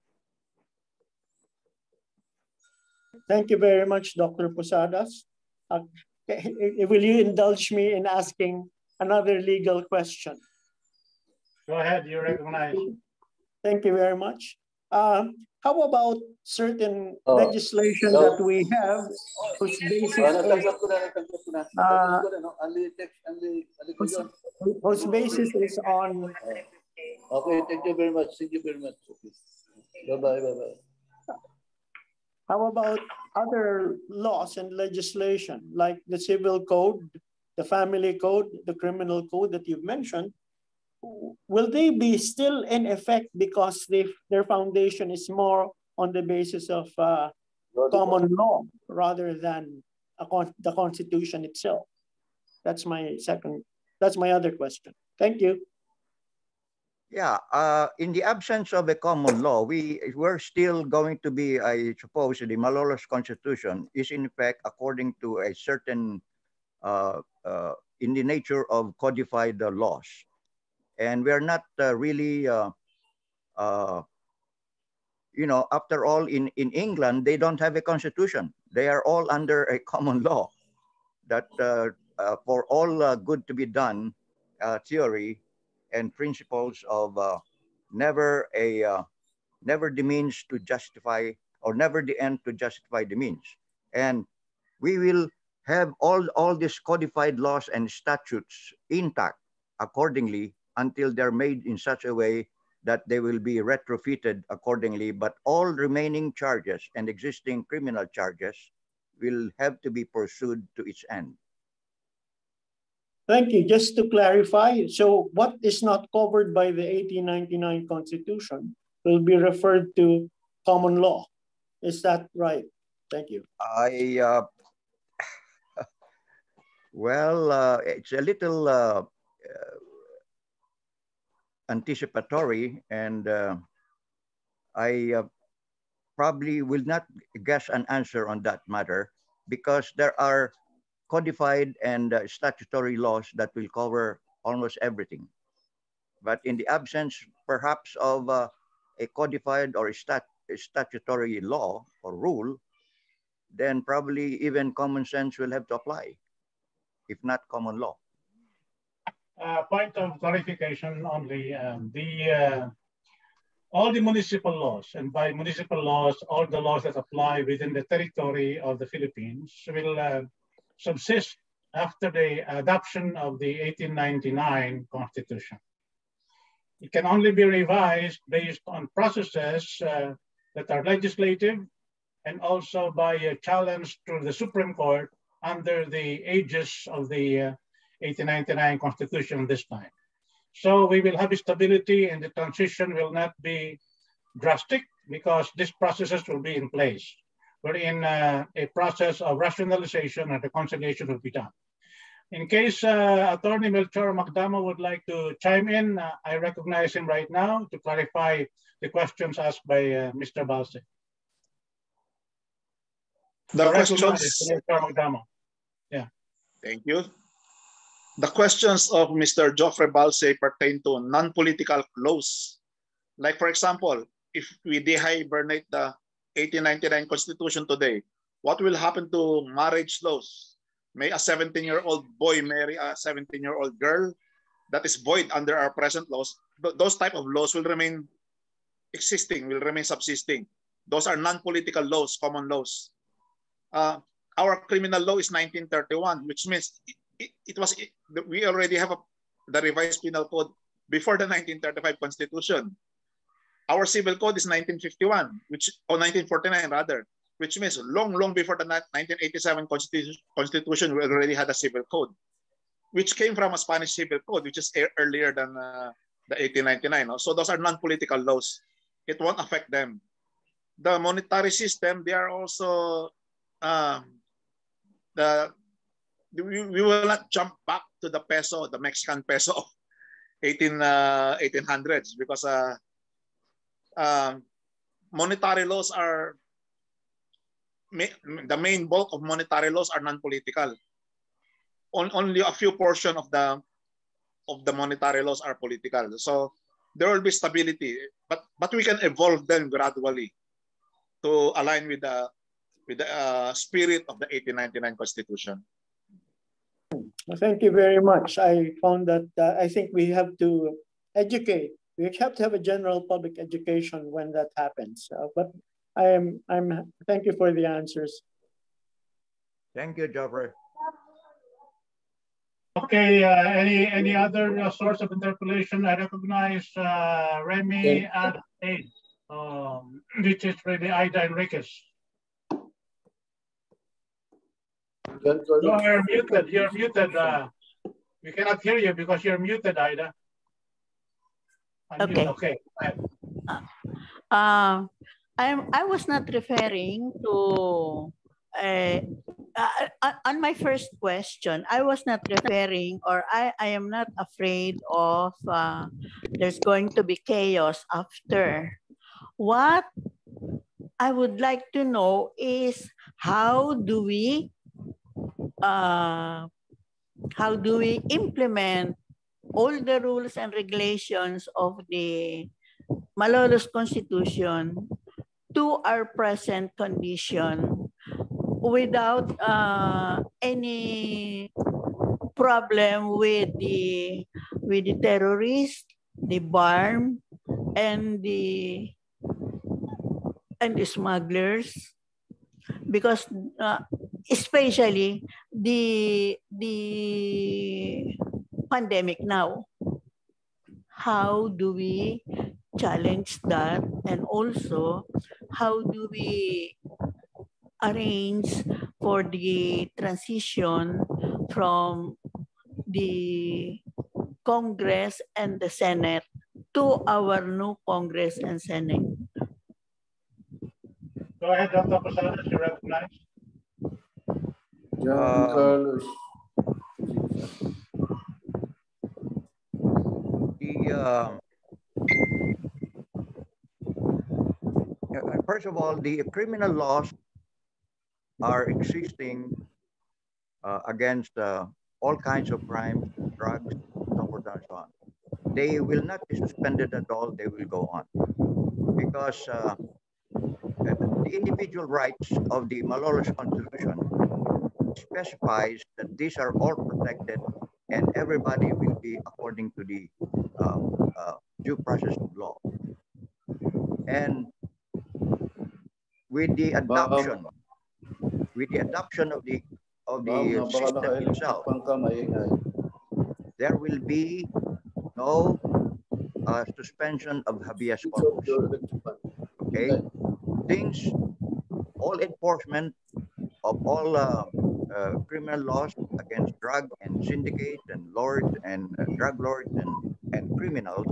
S8: Thank you very much, Dr. Posadas. Uh, will you indulge me in asking another legal question?
S2: go ahead, you recognize.
S8: Thank you very much. Um, how about certain
S1: Oh.
S8: legislation
S1: No.
S8: that we have
S1: only, only ko
S8: whose, basis is on
S1: Okay, thank you very much. Thank you very much. Bye-bye, bye-bye.
S8: How about other laws and legislation like the civil code, the family code, the criminal code that you've mentioned? Will they be still in effect because they, their foundation is more on the basis of uh, common law rather than con- the constitution itself? That's my second, that's my other question. Thank you.
S5: Yeah, uh, in the absence of a common law, we we're still going to be, I suppose, the Malolos Constitution is in effect according to a certain, uh, uh, in the nature of codified laws, and we are not uh, really, uh, uh, you know, after all, in in England they don't have a constitution; they are all under a common law, that for all good to be done, theory and principles of never a never the means to justify or never the end to justify the means. And we will have all, all these codified laws and statutes intact accordingly until they're made in such a way that they will be retrofitted accordingly, but all remaining charges and existing criminal charges will have to be pursued to its end.
S8: Thank you. Just to clarify, so what is not covered by the 1899 Constitution will be referred to common law. Is that right? Thank you.
S5: I, uh, well, uh, it's a little uh, anticipatory and uh, I uh, probably will not guess an answer on that matter because there are codified and uh, statutory laws that will cover almost everything. But in the absence, perhaps, of uh, a codified or a, stat a statutory law or rule, then probably even common sense will have to apply, if not common law.
S2: Point of clarification only, um, the uh, all the municipal laws, and by municipal laws, all the laws that apply within the territory of the Philippines will uh, subsist after the adoption of the 1899 Constitution. It can only be revised based on processes uh, that are legislative and also by a challenge to the Supreme Court under the aegis of the uh, 1899 Constitution this time. So we will have stability and the transition will not be drastic because these processes will be in place wherein uh, a process of rationalization and reconciliation will be done. In case uh, Attorney Melchor Magdamo would like to chime in, uh, I recognize him right now to clarify the questions asked by uh, Mr. Balse.
S6: The questions...
S2: Yeah.
S6: Thank you. The questions of Mr. Joffrey Balse pertain to non-political laws. Like for example, if we dehibernate the 1899 Constitution today, what will happen to marriage laws? May a 17-year-old boy marry a 17-year-old girl? That is void under our present laws. Those type of laws will remain existing, will remain subsisting. Those are non-political laws, common laws. Uh, our criminal law is 1931, which means it, it, was it, we already have a, the revised penal code before the 1935 Constitution. Our civil code is 1951, which or 1949 rather, which means long, long before the 1987 constitution, constitution we already had a civil code, which came from a Spanish civil code, which is earlier than uh, the 1899. No? So those are non-political laws. It won't affect them. The monetary system, they are also um, the we, will not jump back to the peso, the Mexican peso of 18 uh, 1800s because uh, um, monetary laws are the main bulk of monetary laws are non-political. On, only a few portion of the of the monetary laws are political. So there will be stability, but but we can evolve them gradually to align with the with the uh, spirit of the 1899 Constitution.
S8: Thank you very much. I found that uh, I think we have to educate we have to have a general public education when that happens. Uh, but I am, I'm, thank you for the answers.
S5: Thank you, Joffrey.
S2: Okay, uh, any any other uh, source of interpolation? I recognize uh, Remy at eight, um, which is really Ida Enriquez. You're muted. You're muted. Uh, we cannot hear you because you're muted, Ida.
S9: Okay.
S2: Okay.
S9: Uh, I'm, I was not referring to uh, uh, on- on my first question, I was not referring or I, I am not afraid of uh, there's going to be chaos after. What I would like to know is how do we uh, how do we implement all the rules and regulations of the Malolos Constitution to our present condition without uh, any problem with the with the terrorists, the BARM, and the and the smugglers, because uh, especially the the pandemic now. How do we challenge that, and also how do we arrange for the transition from the Congress and the Senate to our new Congress and Senate.
S2: Go ahead, Dr. Posadas, you recognize.
S1: John
S5: Um,
S1: Carlos.
S5: The, uh, uh, first of all, the criminal laws are existing uh, against uh, all kinds of crimes, drugs, so forth and so on. They will not be suspended at all. They will go on because uh, the individual rights of the Malolos Constitution specifies that these are all protected and everybody will be according to the uh, uh, due process of law. And with the adoption, with the adoption of the of the system itself, there will be no uh, suspension of habeas corpus.
S1: your electric fan.
S5: Okay, things, all enforcement of all uh, uh, criminal laws against drug and syndicate and lords and uh, drug lords and, and criminals.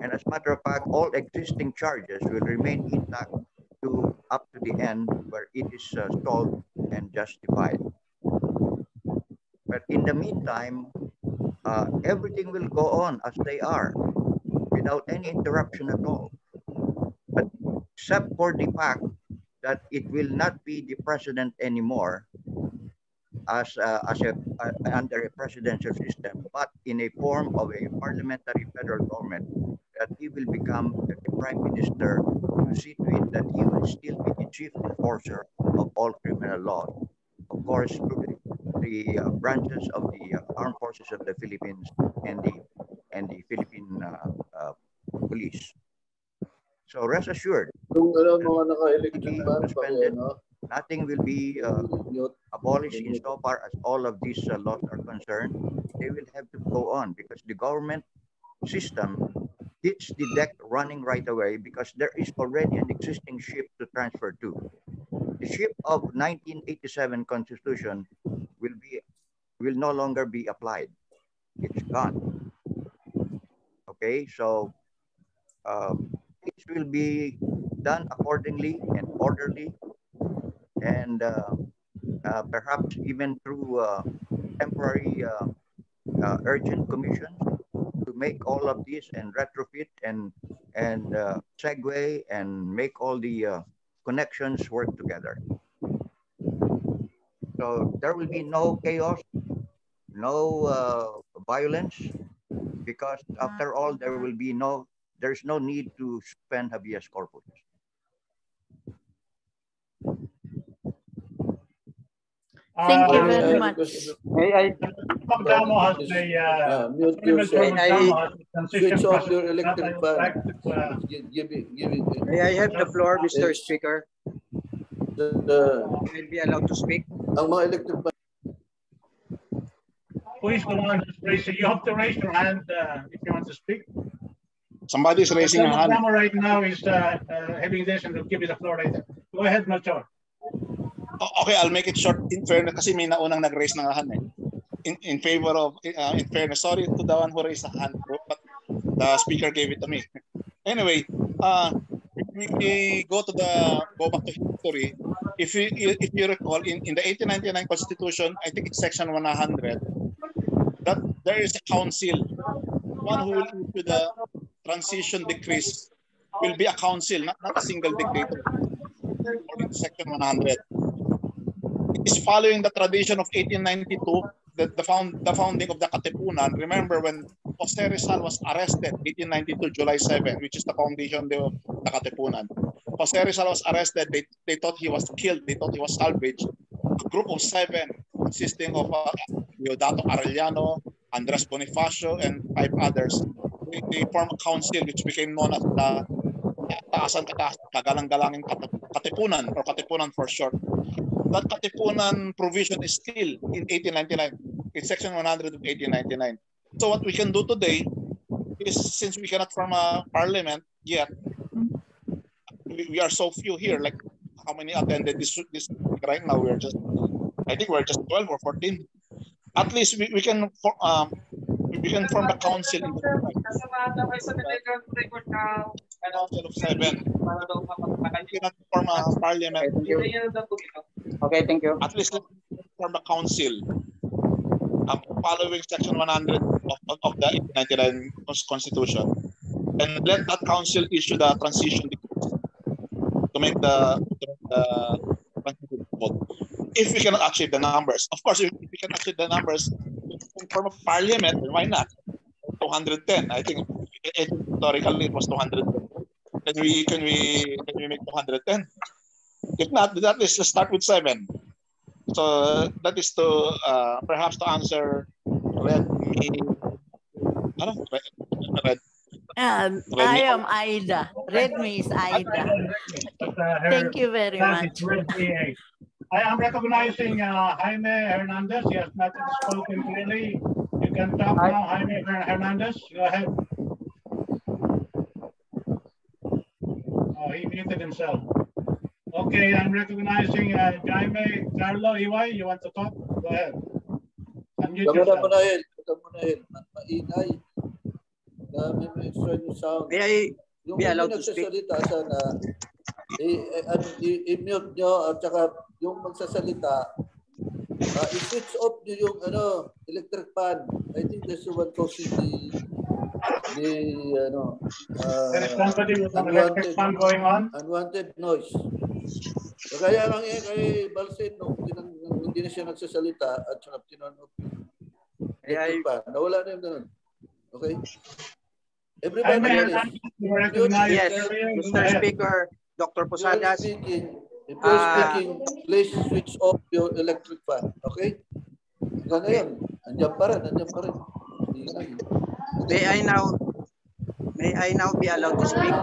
S5: And as a matter of fact, all existing charges will remain intact to up to the end where it is uh, stalled and justified. But in the meantime, uh, everything will go on as they are without any interruption at all. But except for the fact that it will not be the president anymore as, uh, as a, uh, under a presidential system, but in a form of a parliamentary federal government, that he will become the prime minister to see to it that he will still be the chief enforcer of all criminal laws. Of course, the, uh, branches of the uh, armed forces of the Philippines and the and the Philippine uh, uh, police. So rest assured,
S1: Kung alam mga naka-electric
S5: be
S1: fan, paki
S5: suspended. Nothing will be uh, abolished insofar as all of these uh, laws are concerned. They will have to go on because the government system hits the deck running right away because there is already an existing ship to transfer to. The ship of 1987 Constitution will be will no longer be applied. It's gone. Okay, so um, it will be done accordingly and orderly, and uh, uh, perhaps even through uh, temporary urgent commissions to make all of this and retrofit and and segue and make all the connections work together. So there will be no chaos, no uh, violence, because after all, there will be no, there's no need to spend habeas corpus.
S9: Thank you
S2: Uh,
S9: very
S1: Uh,
S9: much.
S1: because-
S7: May I,
S2: Magdamo has a, uh,
S1: Ah, mute
S2: Parliamentary
S1: yourself.
S7: May I-
S2: Magdamo has a transition
S1: Switch off your electric
S2: would
S1: fan.
S2: uh,
S1: Give, give it, give it.
S7: may I have the floor, Mr. Speaker?
S1: Uh,
S7: May I be allowed to speak?
S1: ang mga electric fan,
S2: Who is the one who's raising? You have to raise your hand uh, if you want to speak.
S6: Somebody's raising a hand.
S2: Magdamo right now is uh, uh, having this and will give you the floor later. Go ahead, Melchor.
S6: Okay, I'll make it short in fairness kasi may naunang nag-raise ng hand eh. In, in favor of, uh, in fairness, sorry to the one who raised the hand, bro, but the speaker gave it to me. Anyway, uh, if we go to the, go back to history, if you if you recall in, in the 1899 Constitution, I think it's section 100, that there is a council, one who will issue the transition decrees will be a council, not, not a single dictator. According section 100. Is following the tradition of 1892, the, the, found, the founding of the Katipunan. Remember when Jose Rizal was arrested 1892, July 7, which is the foundation of the Katipunan. Jose Rizal was arrested. They, they thought he was killed. They thought he was salvaged. A group of seven consisting of uh, Deodato Arellano, Andres Bonifacio, and five others. They, they formed a council which became known as the Taasan Kataas, Kagalang-galanging Katipunan or Katipunan for short. That Katipunan provision is still in 1899. in section 100 of 1899. So what we can do today is since we cannot form a parliament yet, we, we are so few here, like how many attended this, this right now? We're just, I think we're just 12 or 14. At least we, we can for, um, we can form a council in the council of seven. We cannot form a parliament.
S7: Okay, thank you.
S6: At least form a council um, following section 100 of, of, the 1999 constitution and let that council issue the transition decree to make the, the vote. If we cannot achieve the numbers, of course, if we can achieve the numbers in form of parliament, why not? 210. I think historically it was 200. Can we can we can we make 210? If not, at least let's start with seven. So that is to uh, perhaps to answer Red me. Ano? Red, red.
S9: Um,
S6: Red
S9: I am Aida. Redmi is Aida.
S2: But, her
S9: Thank you very much.
S2: is Redmi A. I am recognizing uh, Jaime Hernandez. He has not spoken clearly. You can talk now, Jaime Hernandez. Go ahead. Oh, he muted himself. Okay, I'm recognizing uh, Jaime Carlo Iway. You want to talk? Go ahead. Unmute
S1: Huwag
S2: yourself.
S1: punahin. Huwag mo nahin. Ma- Maingay. Dami mo extra yung sound.
S7: May I
S1: Yung
S7: be allowed to speak?
S1: sana, i- ano, i-mute nyo at saka yung magsasalita, uh, i-switch off nyo yung ano, electric fan. I think that's the one causing the, the ano, uh,
S2: There is somebody with an electric fan going on.
S1: unwanted noise. So kaya lang eh, kay Balsin, nung nung hindi na siya nagsasalita at saka tinan off yung electric fan, nawala na yung ganun. Okay? Everybody
S2: were recognized
S7: Yes, Mr. Speaker, Dr. Posadas,
S1: speaking, if you're
S7: Ah.
S1: speaking, please switch off your electric fan. Okay? Hanggang ngayon, andyan pa rin, andyan pa rin.
S7: May I now may I now be allowed to speak?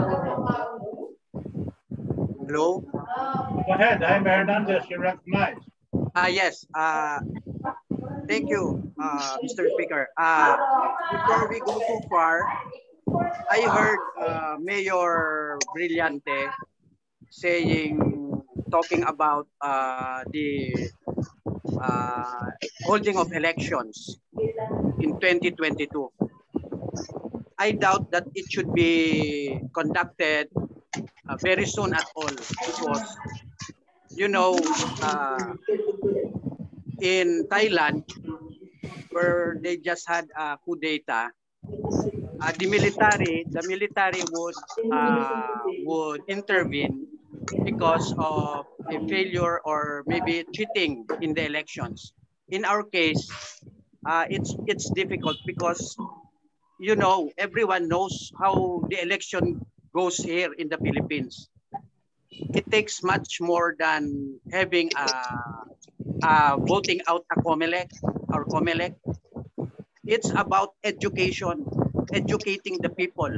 S7: Hello?
S2: Go ahead, Jaime Hernandez, you're recognized.
S7: Ah, yes. Uh, thank you, uh, Mr. Speaker. Uh, before we go too far, I heard uh, Mayor Brillante saying, talking about uh, the uh, holding of elections in 2022. I doubt that it should be conducted uh, very soon at all because, you know, uh, in Thailand, where they just had a coup d'etat, uh, the military, the military would uh, would intervene because of a failure or maybe cheating in the elections. In our case, uh, it's it's difficult because you know everyone knows how the election goes here in the Philippines. It takes much more than having a, a voting out a COMELEC or COMELEC. It's about education, educating the people.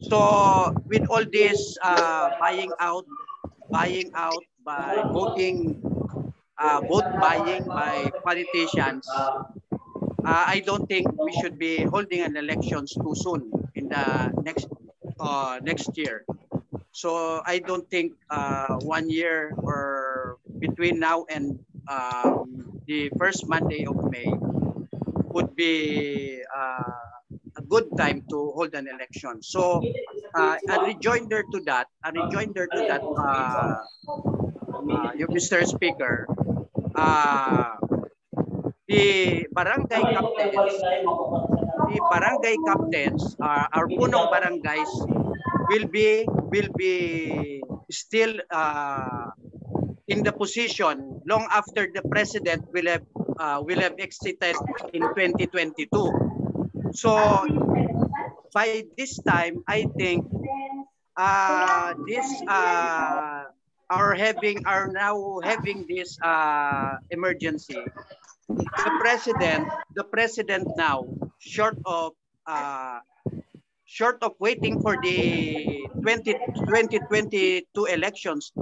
S7: So with all this uh, buying out, buying out by voting, uh, vote buying by politicians, uh, I don't think we should be holding an elections too soon in the next uh, next year. So I don't think uh, one year or between now and um, the first Monday of May would be uh, a good time to hold an election. So uh, a rejoinder to that, a rejoinder to that, uh, uh, Mr. Speaker, uh, the barangay captains, the barangay captains, uh, our punong barangays will be will be still uh, in the position long after the president will have uh, will have exited in 2022. So by this time, I think uh, this uh, are having are now having this uh, emergency. The president, the president now, short of uh, short of waiting for the 20, 2022 elections,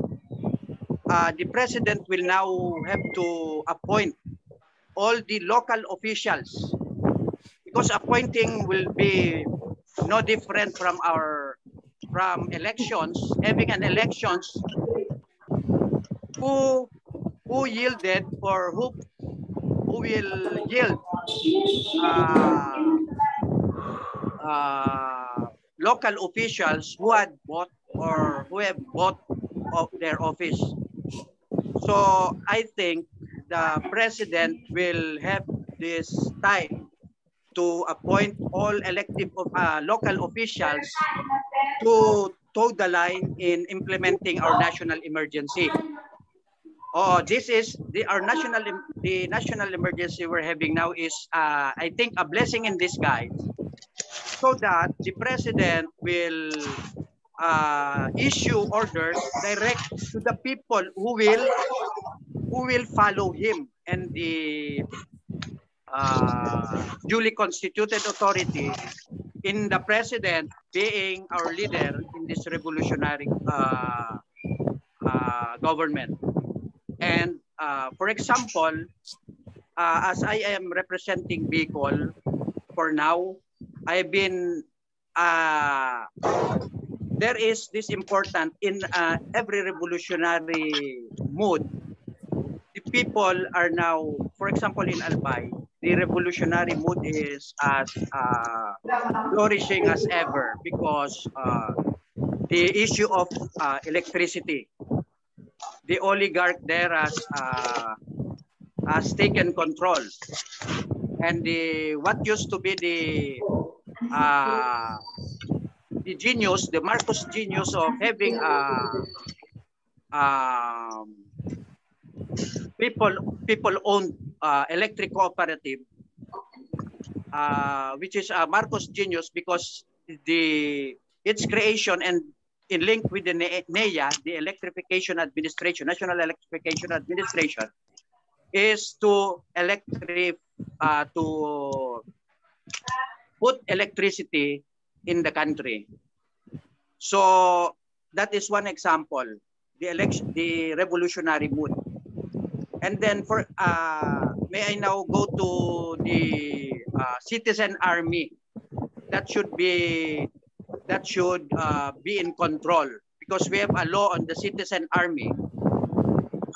S7: uh, the president will now have to appoint all the local officials. Because appointing will be no different from our from elections. Having an elections who who yielded or who who will yield uh, uh, local officials who had bought or who have bought of their office. So I think the president will have this time to appoint all elective uh, local officials to toe the line in implementing our national emergency. Oh, this is the our national the national emergency we're having now is uh, I think a blessing in disguise, so that the president will uh, issue orders direct to the people who will who will follow him and the uh, duly constituted authority in the president being our leader in this revolutionary uh, uh, government. And uh, for example, uh, as I am representing Bicol for now, I've been, uh, there is this important in uh, every revolutionary mood. The people are now, for example, in Albay, the revolutionary mood is as uh, flourishing as ever because uh, the issue of uh, electricity the oligarch there has uh, has taken control. And the what used to be the uh, the genius the Marcos genius of having a um, people people owned uh, electric cooperative uh, which is a Marcos genius because the its creation and in link with the NEA, the Electrification Administration, National Electrification Administration, is to electric uh, to put electricity in the country. So that is one example, the election, the revolutionary mood. And then for uh, may I now go to the uh, citizen army that should be that should uh, be in control because we have a law on the citizen army.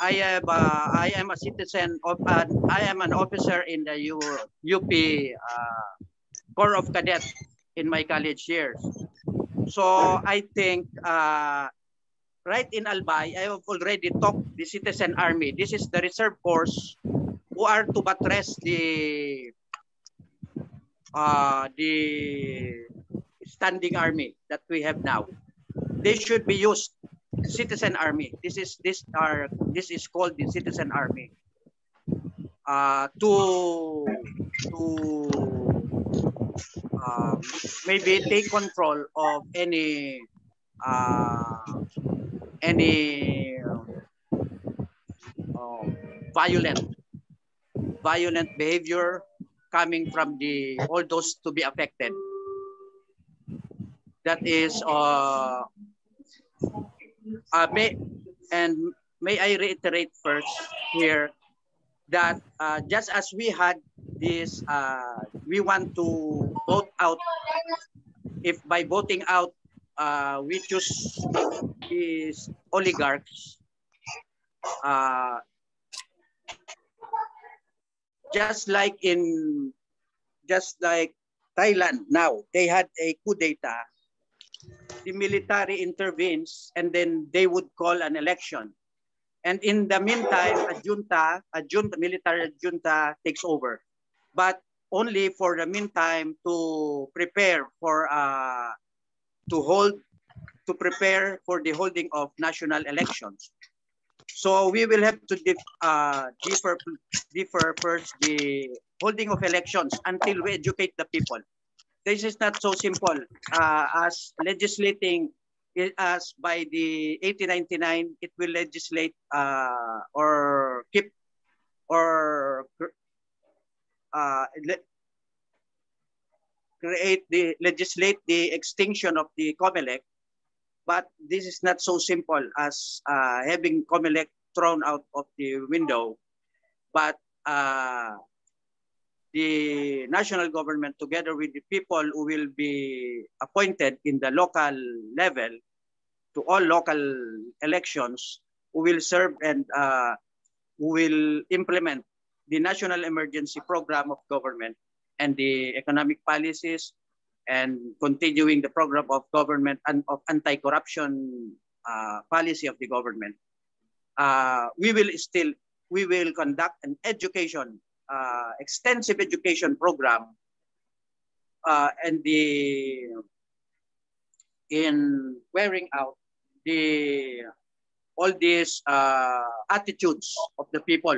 S7: I have uh, I am a citizen of uh, I am an officer in the U, UP uh, Corps of Cadets in my college years. So I think uh, right in Albay, I have already talked the citizen army. This is the reserve force who are to buttress the uh, the standing army that we have now. They should be used citizen army. This is this are this is called the citizen army. Uh, to to uh, maybe take control of any uh, any uh, violent violent behavior coming from the all those to be affected that is uh, uh, may and may I reiterate first here that uh, just as we had this, uh, we want to vote out. If by voting out, uh, we choose these oligarchs, uh, just like in, just like Thailand now, they had a coup d'etat the military intervenes and then they would call an election. And in the meantime, a junta, a junta, military junta takes over. But only for the meantime to prepare for, uh, to hold, to prepare for the holding of national elections. So we will have to dif, uh, differ, differ first the holding of elections until we educate the people. This is not so simple. Uh, as legislating as by the 1899, it will legislate uh, or keep or uh, create the legislate the extinction of the COMELEC, but this is not so simple as uh, having COMELEC thrown out of the window, but uh, the national government together with the people who will be appointed in the local level to all local elections who will serve and uh, who will implement the national emergency program of government and the economic policies and continuing the program of government and of anti-corruption uh, policy of the government. Uh, we will still, we will conduct an education, uh, extensive education program uh, and the in wearing out the all these uh, attitudes of the people.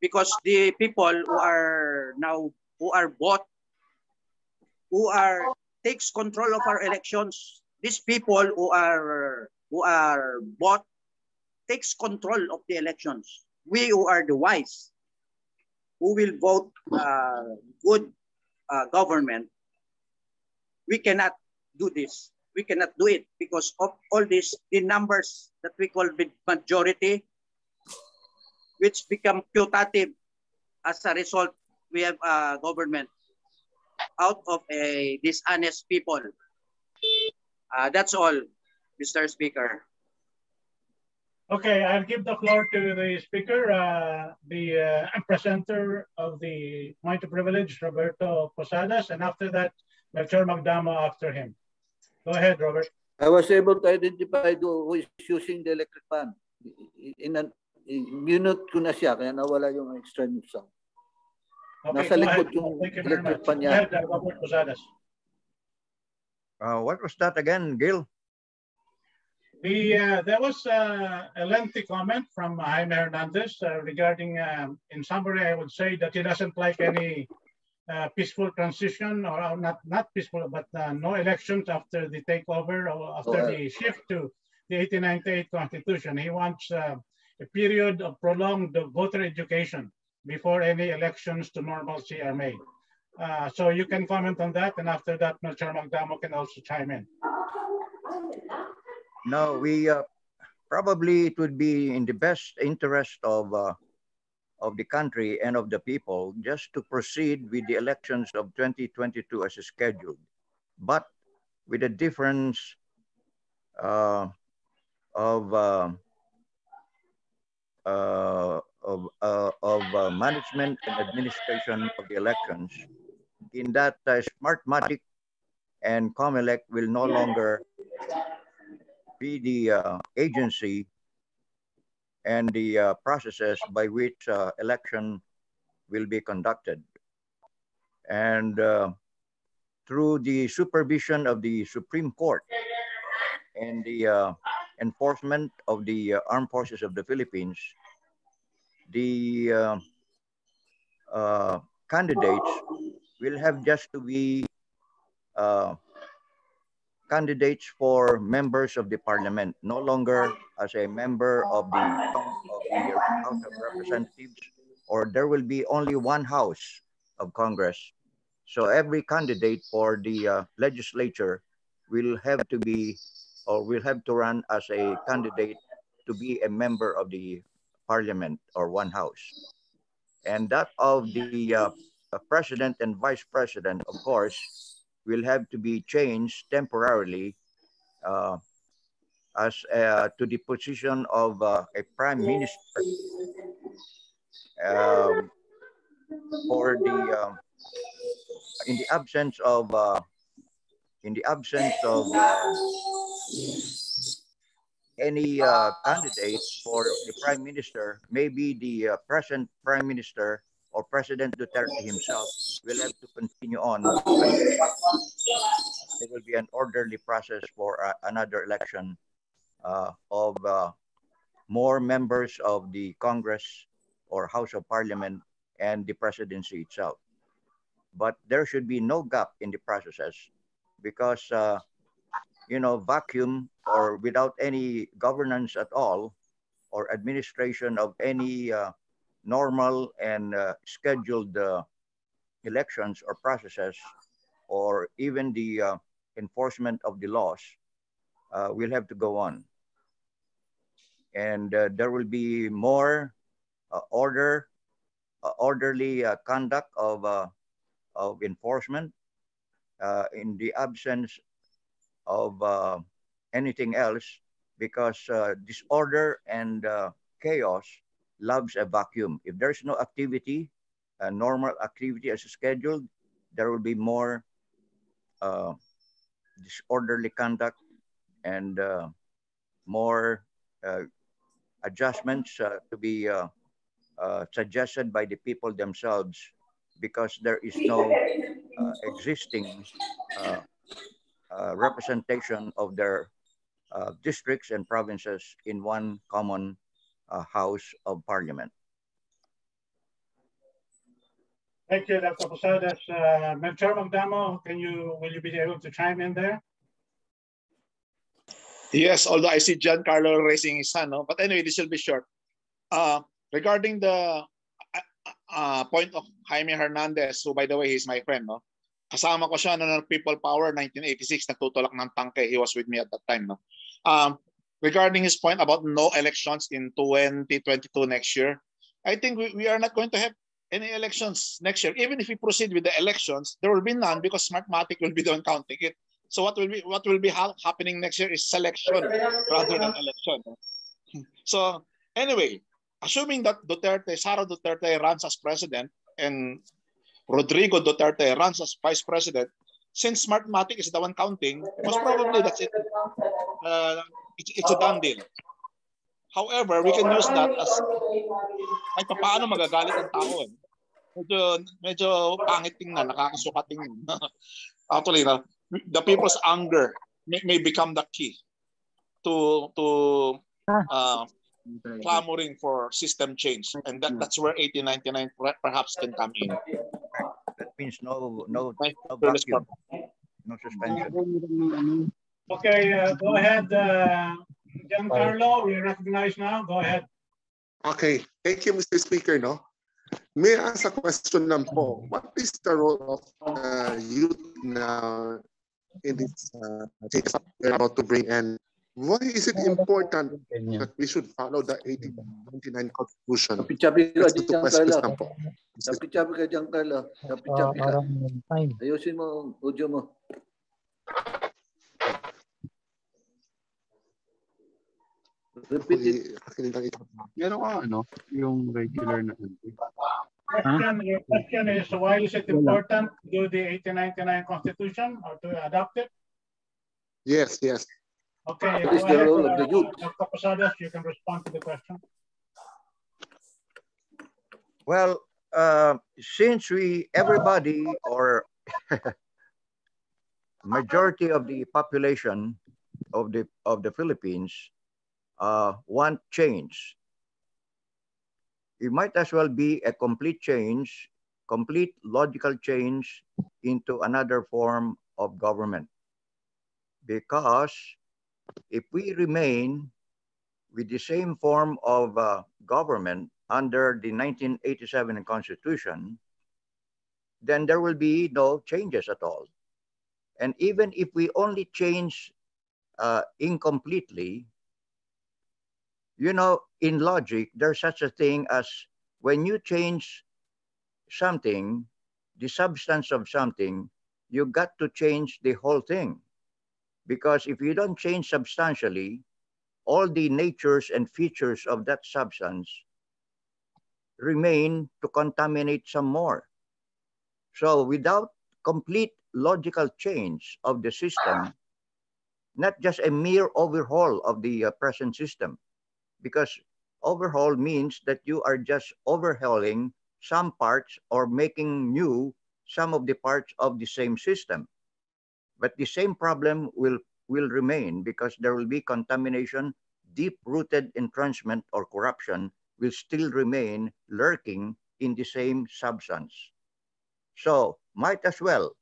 S7: Because the people who are now who are bought who are takes control of our elections these people who are who are bought takes control of the elections. We who are the wise who will vote uh, good uh, government we cannot do this we cannot do it because of all these the numbers that we call majority, which become putative as a result. We have a government out of a dishonest people. Uh, that's all, Mr. Speaker.
S2: Okay, I'll give the floor to the speaker, uh, the uh, presenter of the Point of Privilege, Roberto Posadas, and after that, Melchor Magdamo after him. Go ahead, Robert.
S1: I was able to identify who is using the electric fan. In an, minute ko na siya, kaya nawala yung extra news sound. Okay, Nasa likod yung electric fan niya.
S2: Ahead, Robert Posadas.
S5: Uh, what was that again, Gil?
S2: The, uh, there was uh, a lengthy comment from Jaime Hernandez uh, regarding, um, in summary, I would say that he doesn't like any uh, peaceful transition or uh, not not peaceful but uh, no elections after the takeover or after the shift to the 1898 constitution. He wants uh, a period of prolonged voter education before any elections to normalcy are made. Uh, so you can comment on that and after that Mr. Magdamo can also chime in
S5: no we uh, probably it would be in the best interest of of the country and of the people just to proceed with the elections of 2022 as scheduled, but with a difference uh, of uh, uh, of, uh, of uh, management and administration of the elections in that uh, Smartmatic and COMELEC will no longer be the uh, agency and the uh, processes by which uh, election will be conducted. And through the supervision of the Supreme Court and the uh, enforcement of the uh, Armed Forces of the Philippines, the uh, candidates will have just to be candidates for members of the parliament, no longer as a member of the, House of Representatives, or there will be only one house of Congress. So every candidate for the uh, legislature will have to be, or will have to run as a candidate to be a member of the parliament or one house. And that of the uh, president and vice president, of course, will have to be changed temporarily uh, as uh, to the position of uh, a prime minister um, the um, in the absence of uh, in the absence of any uh, candidate for the prime minister, maybe the uh, present prime minister or President Duterte himself will have to continue on. There will be an orderly process for uh, another election uh, of uh, more members of the Congress or House of Parliament and the presidency itself. But there should be no gap in the processes because, uh, you know, vacuum or without any governance at all or administration of any uh, normal and uh, scheduled uh, elections or processes or even the uh, enforcement of the laws uh, will have to go on. And uh, there will be more uh, order, orderly conduct of, of enforcement in the absence of anything else because disorder and chaos loves a vacuum. If there's no activity, a normal activity as scheduled, there will be more uh, disorderly conduct and uh, more uh, adjustments uh, to be uh, suggested by the people themselves because there is no existing representation of their districts and provinces in one common House of Parliament.
S2: Thank you, Dr. Posadas. Uh, Melchor Magdamo, can you, will you be able to chime in there?
S6: Yes, although I see Giancarlo raising his hand, no? but anyway, this will be short. Uh, regarding the uh, uh, point of Jaime Hernandez, who by the way, he's my friend, no? Kasama ko siya no, People Power 1986, nagtutulak ng tangke. He was with me at that time. No? Um, regarding his point about no elections in 2022 next year, I think we, we are not going to have any elections next year. Even if we proceed with the elections, there will be none because Smartmatic will be one counting it. So what will be what will be ha happening next year is selection rather than election. So anyway, assuming that Duterte, Sara Duterte runs as president and Rodrigo Duterte runs as vice president, since Smartmatic is the one counting, most probably that's it. Uh, it's, it's a done deal. However, we can use that as ay paano magagalit ang tao eh. Medyo, medyo pangit tingnan, nakakasukat tingnan. Actually, na, the people's anger may, may become the key to to uh, clamoring for system change. And that, that's where 1899 perhaps can come in.
S5: That means no no, no vacuum, no suspension.
S2: Okay, uh, go ahead, uh, Giancarlo. We recognize now. Go ahead.
S3: Okay, thank you, Mr. Speaker. No, may I ask a question lang po? What is the role of uh, youth now in this uh, case we're about to bring and why is it important that we should follow the 1899 Constitution?
S1: Chapi-chapi ka, Giancarlo. Chapi-chapi ka, Giancarlo. Chapi-chapi ka. Ayusin mo audio mo.
S11: Repeat it. Meron ka ano, yung regular na ano.
S2: Question, your question is why is it important to do the 1899 Constitution or to adopt it?
S3: Yes, yes.
S2: Okay, ah,
S1: what is the role of uh, the youth?
S2: Uh, Dr. Posadas, you can respond to the question.
S5: Well, uh, since we, everybody or majority of the population of the of the Philippines uh, want change. It might as well be a complete change, complete logical change into another form of government. Because if we remain with the same form of uh, government under the 1987 Constitution, then there will be no changes at all. And even if we only change uh, incompletely, you know, in logic, there's such a thing as when you change something, the substance of something, you got to change the whole thing. Because if you don't change substantially, all the natures and features of that substance remain to contaminate some more. So without complete logical change of the system, not just a mere overhaul of the uh, present system, because overhaul means that you are just overhauling some parts or making new some of the parts of the same system. But the same problem will, will remain because there will be contamination, deep-rooted entrenchment or corruption will still remain lurking in the same substance. So might as well,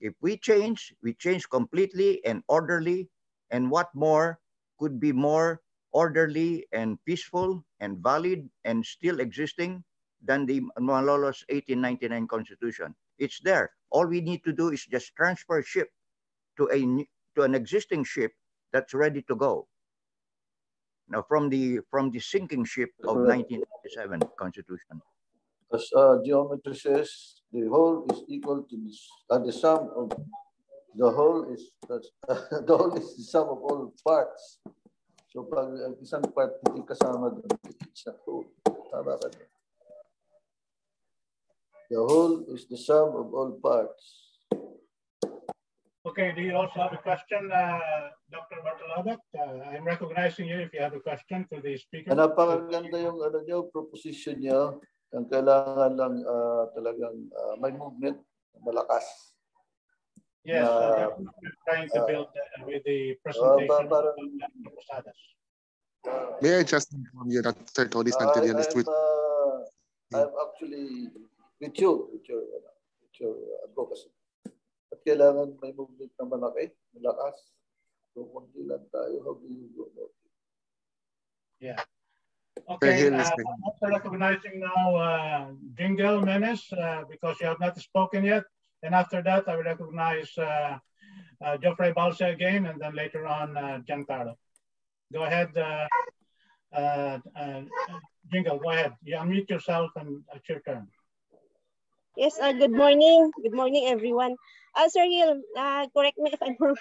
S5: if we change, we change completely and orderly, and what more could be more orderly and peaceful and valid and still existing than the Malolos 1899 Constitution. It's there. All we need to do is just transfer ship to a to an existing ship that's ready to go. Now, from the from the sinking ship of 1997 Constitution.
S1: As uh, geometry says, the whole is equal to the, uh, the sum of the whole is uh, the whole is the sum of all parts. So pag isang part hindi kasama doon, it's not whole. Tama ka doon. The whole is the sum of all parts.
S2: Okay, do you also have a question, uh, Dr. Bartolobet? Uh, I'm recognizing you if you have a question to the speaker.
S1: Ah, napakaganda yung ano nyo, proposition nyo. Ang kailangan lang uh, talagang uh, may movement, malakas.
S2: Yes, uh, we're trying to build uh, with the presentation uh, parang, of Dr.
S3: May I just inform you that Sir Tony Santillan is with...
S1: Uh, I'm actually with you, with your, uh, with your advocacy. At kailangan may movement na malaki, malakas. So, kundi lang tayo, how do you go about it?
S2: Yeah. Okay, uh, I'm also recognizing now uh, Jingle Menes uh, because you have not spoken yet. And after that, I will recognize uh, uh, Geoffrey Balse again, and then later on, uh, Giancarlo. Go ahead, uh, uh, uh, Jingle, go ahead. You unmute yourself and it's your turn.
S4: Yes, uh, good morning. Good morning, everyone. Uh, Sir Gil, uh, correct me if I'm wrong.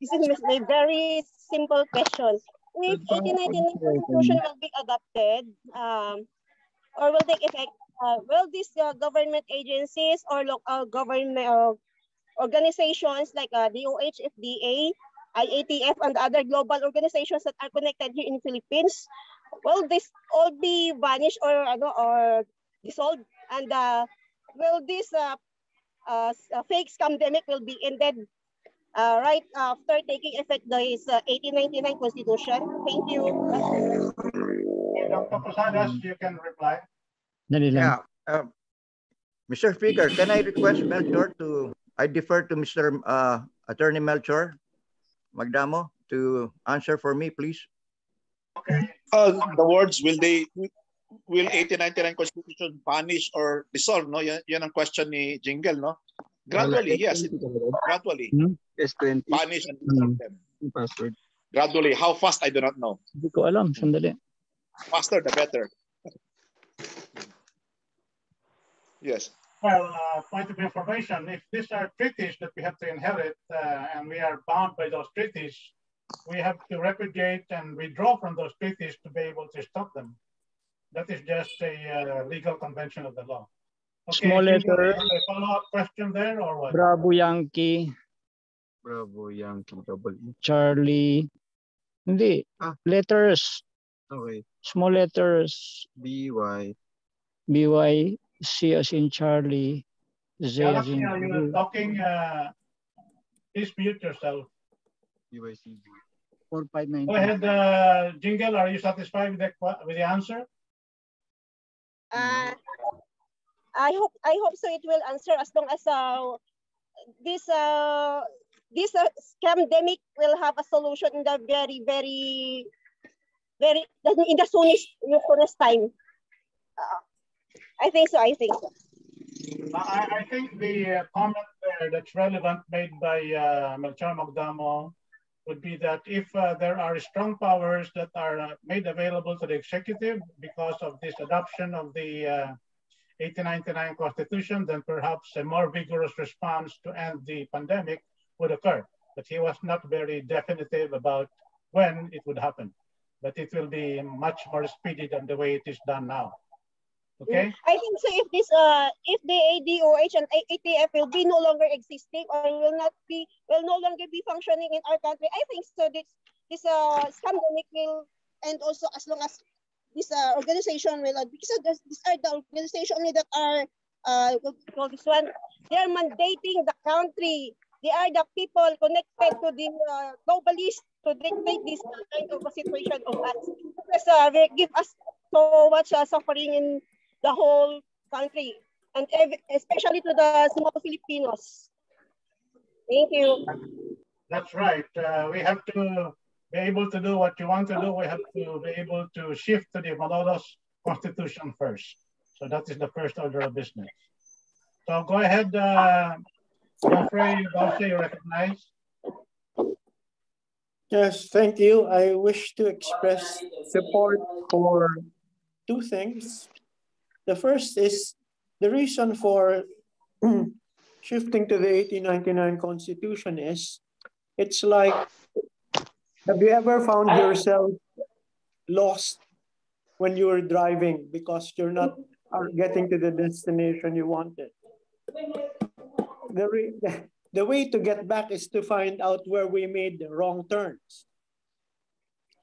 S4: this is a very simple question. If 1899 Constitution will be adopted um, or will take effect, uh, will these uh, government agencies or local government uh, organizations like uh, DOH, FDA, IATF, and other global organizations that are connected here in Philippines, will this all be vanished or, uh, or dissolved? And uh, will this uh, uh, fake scamdemic will be ended uh, right after taking effect this uh, 1899 Constitution? Thank you.
S2: Dr. Posadas, you can reply.
S5: Yeah. Uh, Mr. Speaker, can I request Melchor to, I defer to Mr. Uh, Attorney Melchor Magdamo to answer for me, please.
S2: Okay.
S6: Uh, the words, will they, will 1899 Constitution vanish or dissolve? No, yan, yan ang question ni Jingle, no? Gradually, yes. It, gradually.
S11: Hmm? S20.
S6: Vanish and dissolve them.
S11: Password.
S6: Gradually. How fast, I do not know.
S11: Hindi ko alam. Sandali.
S6: Faster, the better. Yes.
S2: Well, uh, point of information, if these are treaties that we have to inherit uh, and we are bound by those treaties, we have to repudiate and withdraw from those treaties to be able to stop them. That is just a uh, legal convention of the law. Okay,
S11: Small letter.
S2: A follow-up question there or what?
S11: Bravo Yankee. Bravo Yankee. Double. Charlie. Hindi.
S12: Ah.
S11: Letters.
S12: Okay.
S11: Small letters.
S12: BY.
S11: BY. C as in Charlie. Z as
S2: Galaxy,
S11: in
S2: are you talking? Uh, please mute yourself.
S12: BYCB.
S11: 4590.
S2: Go ahead, uh, Jingle. Are you satisfied with the, with the answer?
S4: Uh, I hope I hope so. It will answer as long as uh, this uh, this uh, scamdemic will have a solution in the very very very in the soonest in the soonest time. Uh, I think so. I think so.
S2: I, I think the uh, comment there that's relevant made by uh, Melchor Magdamo would be that if uh, there are strong powers that are made available to the executive because of this adoption of the uh, 1899 Constitution, then perhaps a more vigorous response to end the pandemic would occur. But he was not very definitive about when it would happen. But it will be much more speedy than the way it is done now. Okay?
S4: I think so if this uh if the ADOH and ATF will be no longer existing or will not be will no longer be functioning in our country, I think so this this uh pandemic will and also as long as this uh, organization will because this, these are the organization only that are uh call this one? They are mandating the country. They are the people connected to the uh, globalists to dictate this kind of a situation of us. Because uh, they give us so much uh, suffering in the whole country and ev- especially to the small Filipinos. Thank you.
S2: That's right. Uh, we have to be able to do what you want to do. We have to be able to shift to the Malolos constitution first. So that is the first order of business. So go ahead, uh, Geoffrey, Bauche, you recognize.
S8: Yes, thank you. I wish to express support for two things. The first is the reason for shifting to the 1899 Constitution is it's like, have you ever found yourself lost when you were driving because you're not are getting to the destination you wanted? The, re- the way to get back is to find out where we made the wrong turns.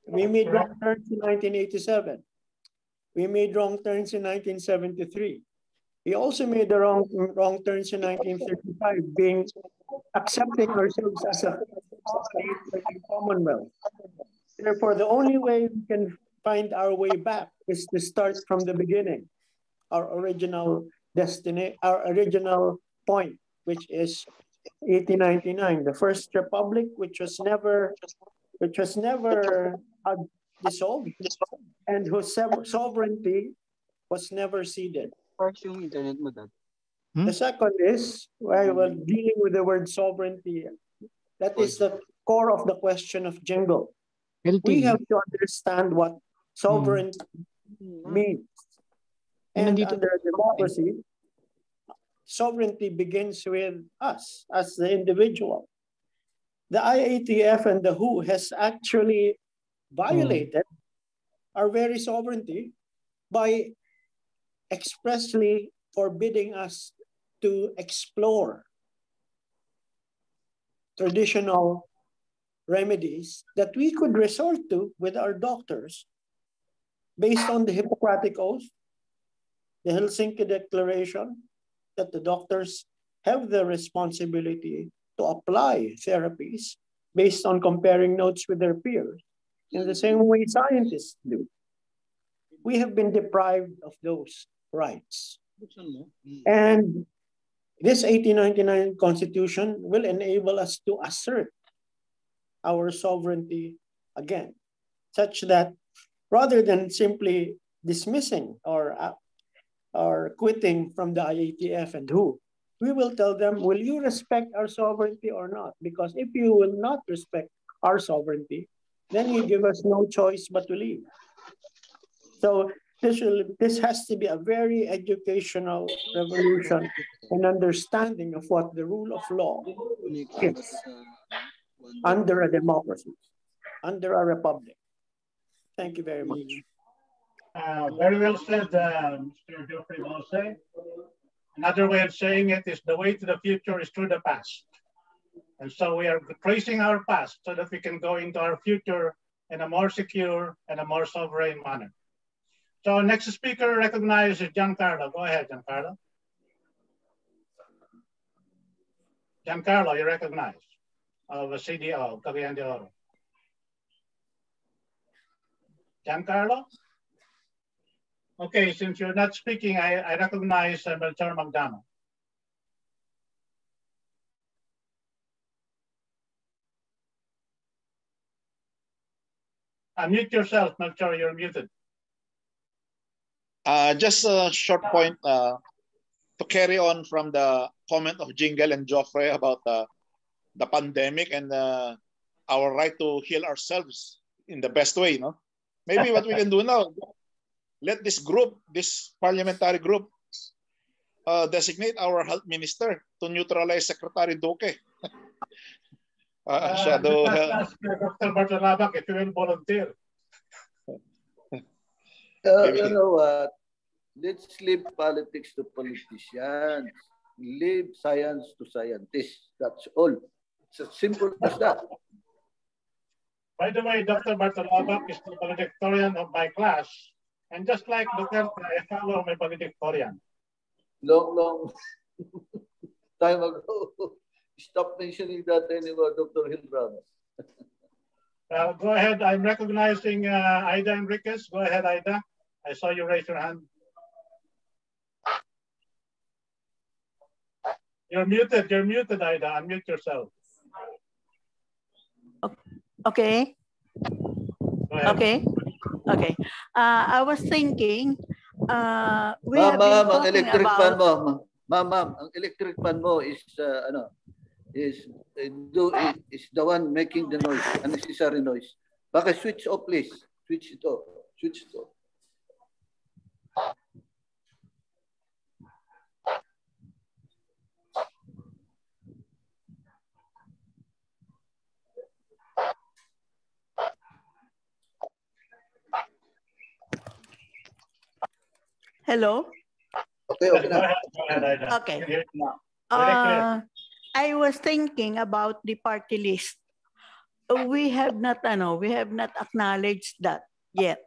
S8: We made wrong turns in 1987. We made wrong turns in 1973. We also made the wrong, wrong turns in 1935, being accepting ourselves as a commonwealth. Therefore, the only way we can find our way back is to start from the beginning, our original destiny, our original point, which is 1899, the first republic, which was never, which was never dissolved, and whose sovereignty was never ceded. The second is, while well, dealing with the word sovereignty, that is the core of the question of jingle. We have to understand what sovereignty means. And under a democracy, sovereignty begins with us as the individual. The IATF and the WHO has actually Mm. violated our very sovereignty by expressly forbidding us to explore traditional remedies that we could resort to with our doctors based on the Hippocratic Oath, the Helsinki Declaration, that the doctors have the responsibility to apply therapies based on comparing notes with their peers in the same way scientists do. We have been deprived of those rights. And this 1899 constitution will enable us to assert our sovereignty again, such that rather than simply dismissing or, uh, or quitting from the IATF and WHO, we will tell them, will you respect our sovereignty or not? Because if you will not respect our sovereignty, then you give us no choice but to leave. So this, will, this has to be a very educational revolution and understanding of what the rule of law is under a democracy, under a republic. Thank you very much.
S2: Uh, very well said, uh, Mr. Geoffrey Bauche. Another way of saying it is the way to the future is through the past. And so we are tracing our past so that we can go into our future in a more secure and a more sovereign manner. So next speaker recognized is Giancarlo. Go ahead, Giancarlo. Giancarlo, you recognize of a CDO, Cagayan de Oro. Giancarlo? Okay, since you're not speaking, I, I recognize uh, Melchor Magdamo. Unmute yourself, Melchor, you're muted.
S6: Uh, just a short point uh, to carry on from the comment of Jingle and Joffrey about uh, the pandemic and uh, our right to heal ourselves in the best way. No, maybe what we can do now, let this group, this parliamentary group, uh, designate our health minister to neutralize Secretary Duque. uh, shadow health.
S2: Ask uh, Dr. Bartolabak if you will volunteer.
S1: Uh, you know what? let's leave politics to politicians. Leave science to scientists. That's all. It's as simple as that.
S2: By the way, Dr. Bartolobak is the valedictorian of my class. And just like Duterte, I follow my valedictorian.
S1: Long, long time ago. Stop mentioning that anymore, Dr. Hilbrand.
S2: Uh, go ahead. I'm recognizing uh, Ida Enriquez. Go ahead, Ida. I saw you raise your hand. You're muted. You're muted, Ida. Unmute yourself.
S9: Okay. Okay. Okay. Uh, I was thinking, uh, we
S1: ma'am,
S9: have been
S1: ma'am, ang
S9: talking
S1: electric fan
S9: about...
S1: mo, ma'am, ma'am, ma'am, ang electric fan mo is, uh, ano, is, uh, do, is the one making the noise, unnecessary noise. Baka switch off, please. Switch it off. Switch it off.
S9: Hello?
S1: Okay, okay.
S9: Okay. Uh, I was thinking about the party list. We have not, ano, we have not acknowledged that yet.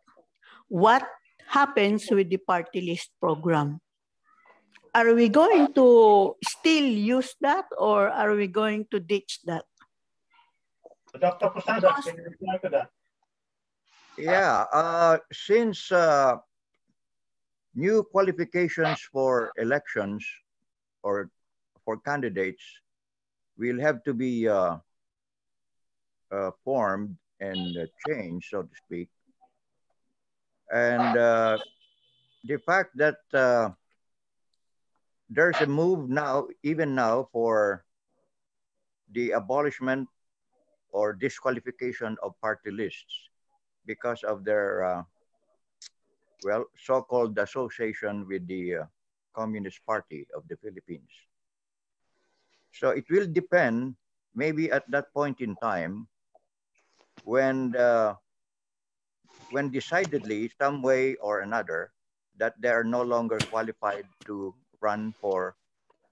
S9: What happens with the party list program? Are we going to still use that or are we going to ditch that?
S2: Dr. Posadas, can you reply to that?
S5: Yeah, uh, since uh, new qualifications for elections or for candidates will have to be uh, uh, formed and uh, changed, so to speak. And uh, the fact that uh, there's a move now, even now, for the abolishment or disqualification of party lists because of their, uh, well, so-called association with the uh, Communist Party of the Philippines. So it will depend, maybe at that point in time, when uh, when decidedly some way or another that they are no longer qualified to run for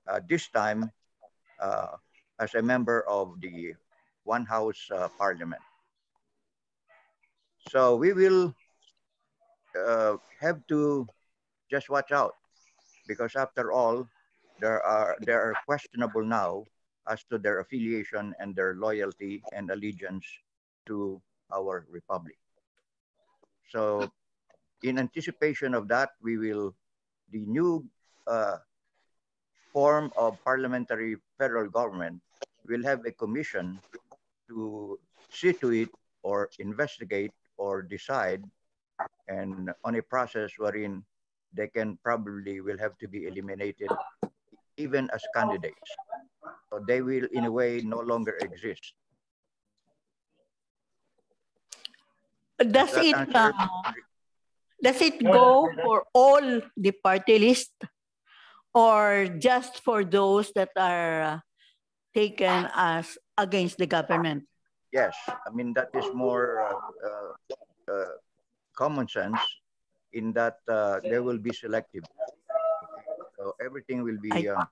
S5: uh, this time uh, as a member of the one house uh, parliament. So we will uh, have to just watch out because after all, there are they are questionable now as to their affiliation and their loyalty and allegiance to our republic. So in anticipation of that, we will, the new uh, form of parliamentary federal government will have a commission to see to it or investigate or decide and on a process wherein they can probably will have to be eliminated even as candidates. So they will in a way no longer exist.
S9: Does
S5: Does
S9: it, uh, does it go for all the party list or just for those that are uh, taken as against the government?
S5: Yes, I mean that is more uh, uh, uh, common sense in that uh, they will be selective. So everything will be. Uh,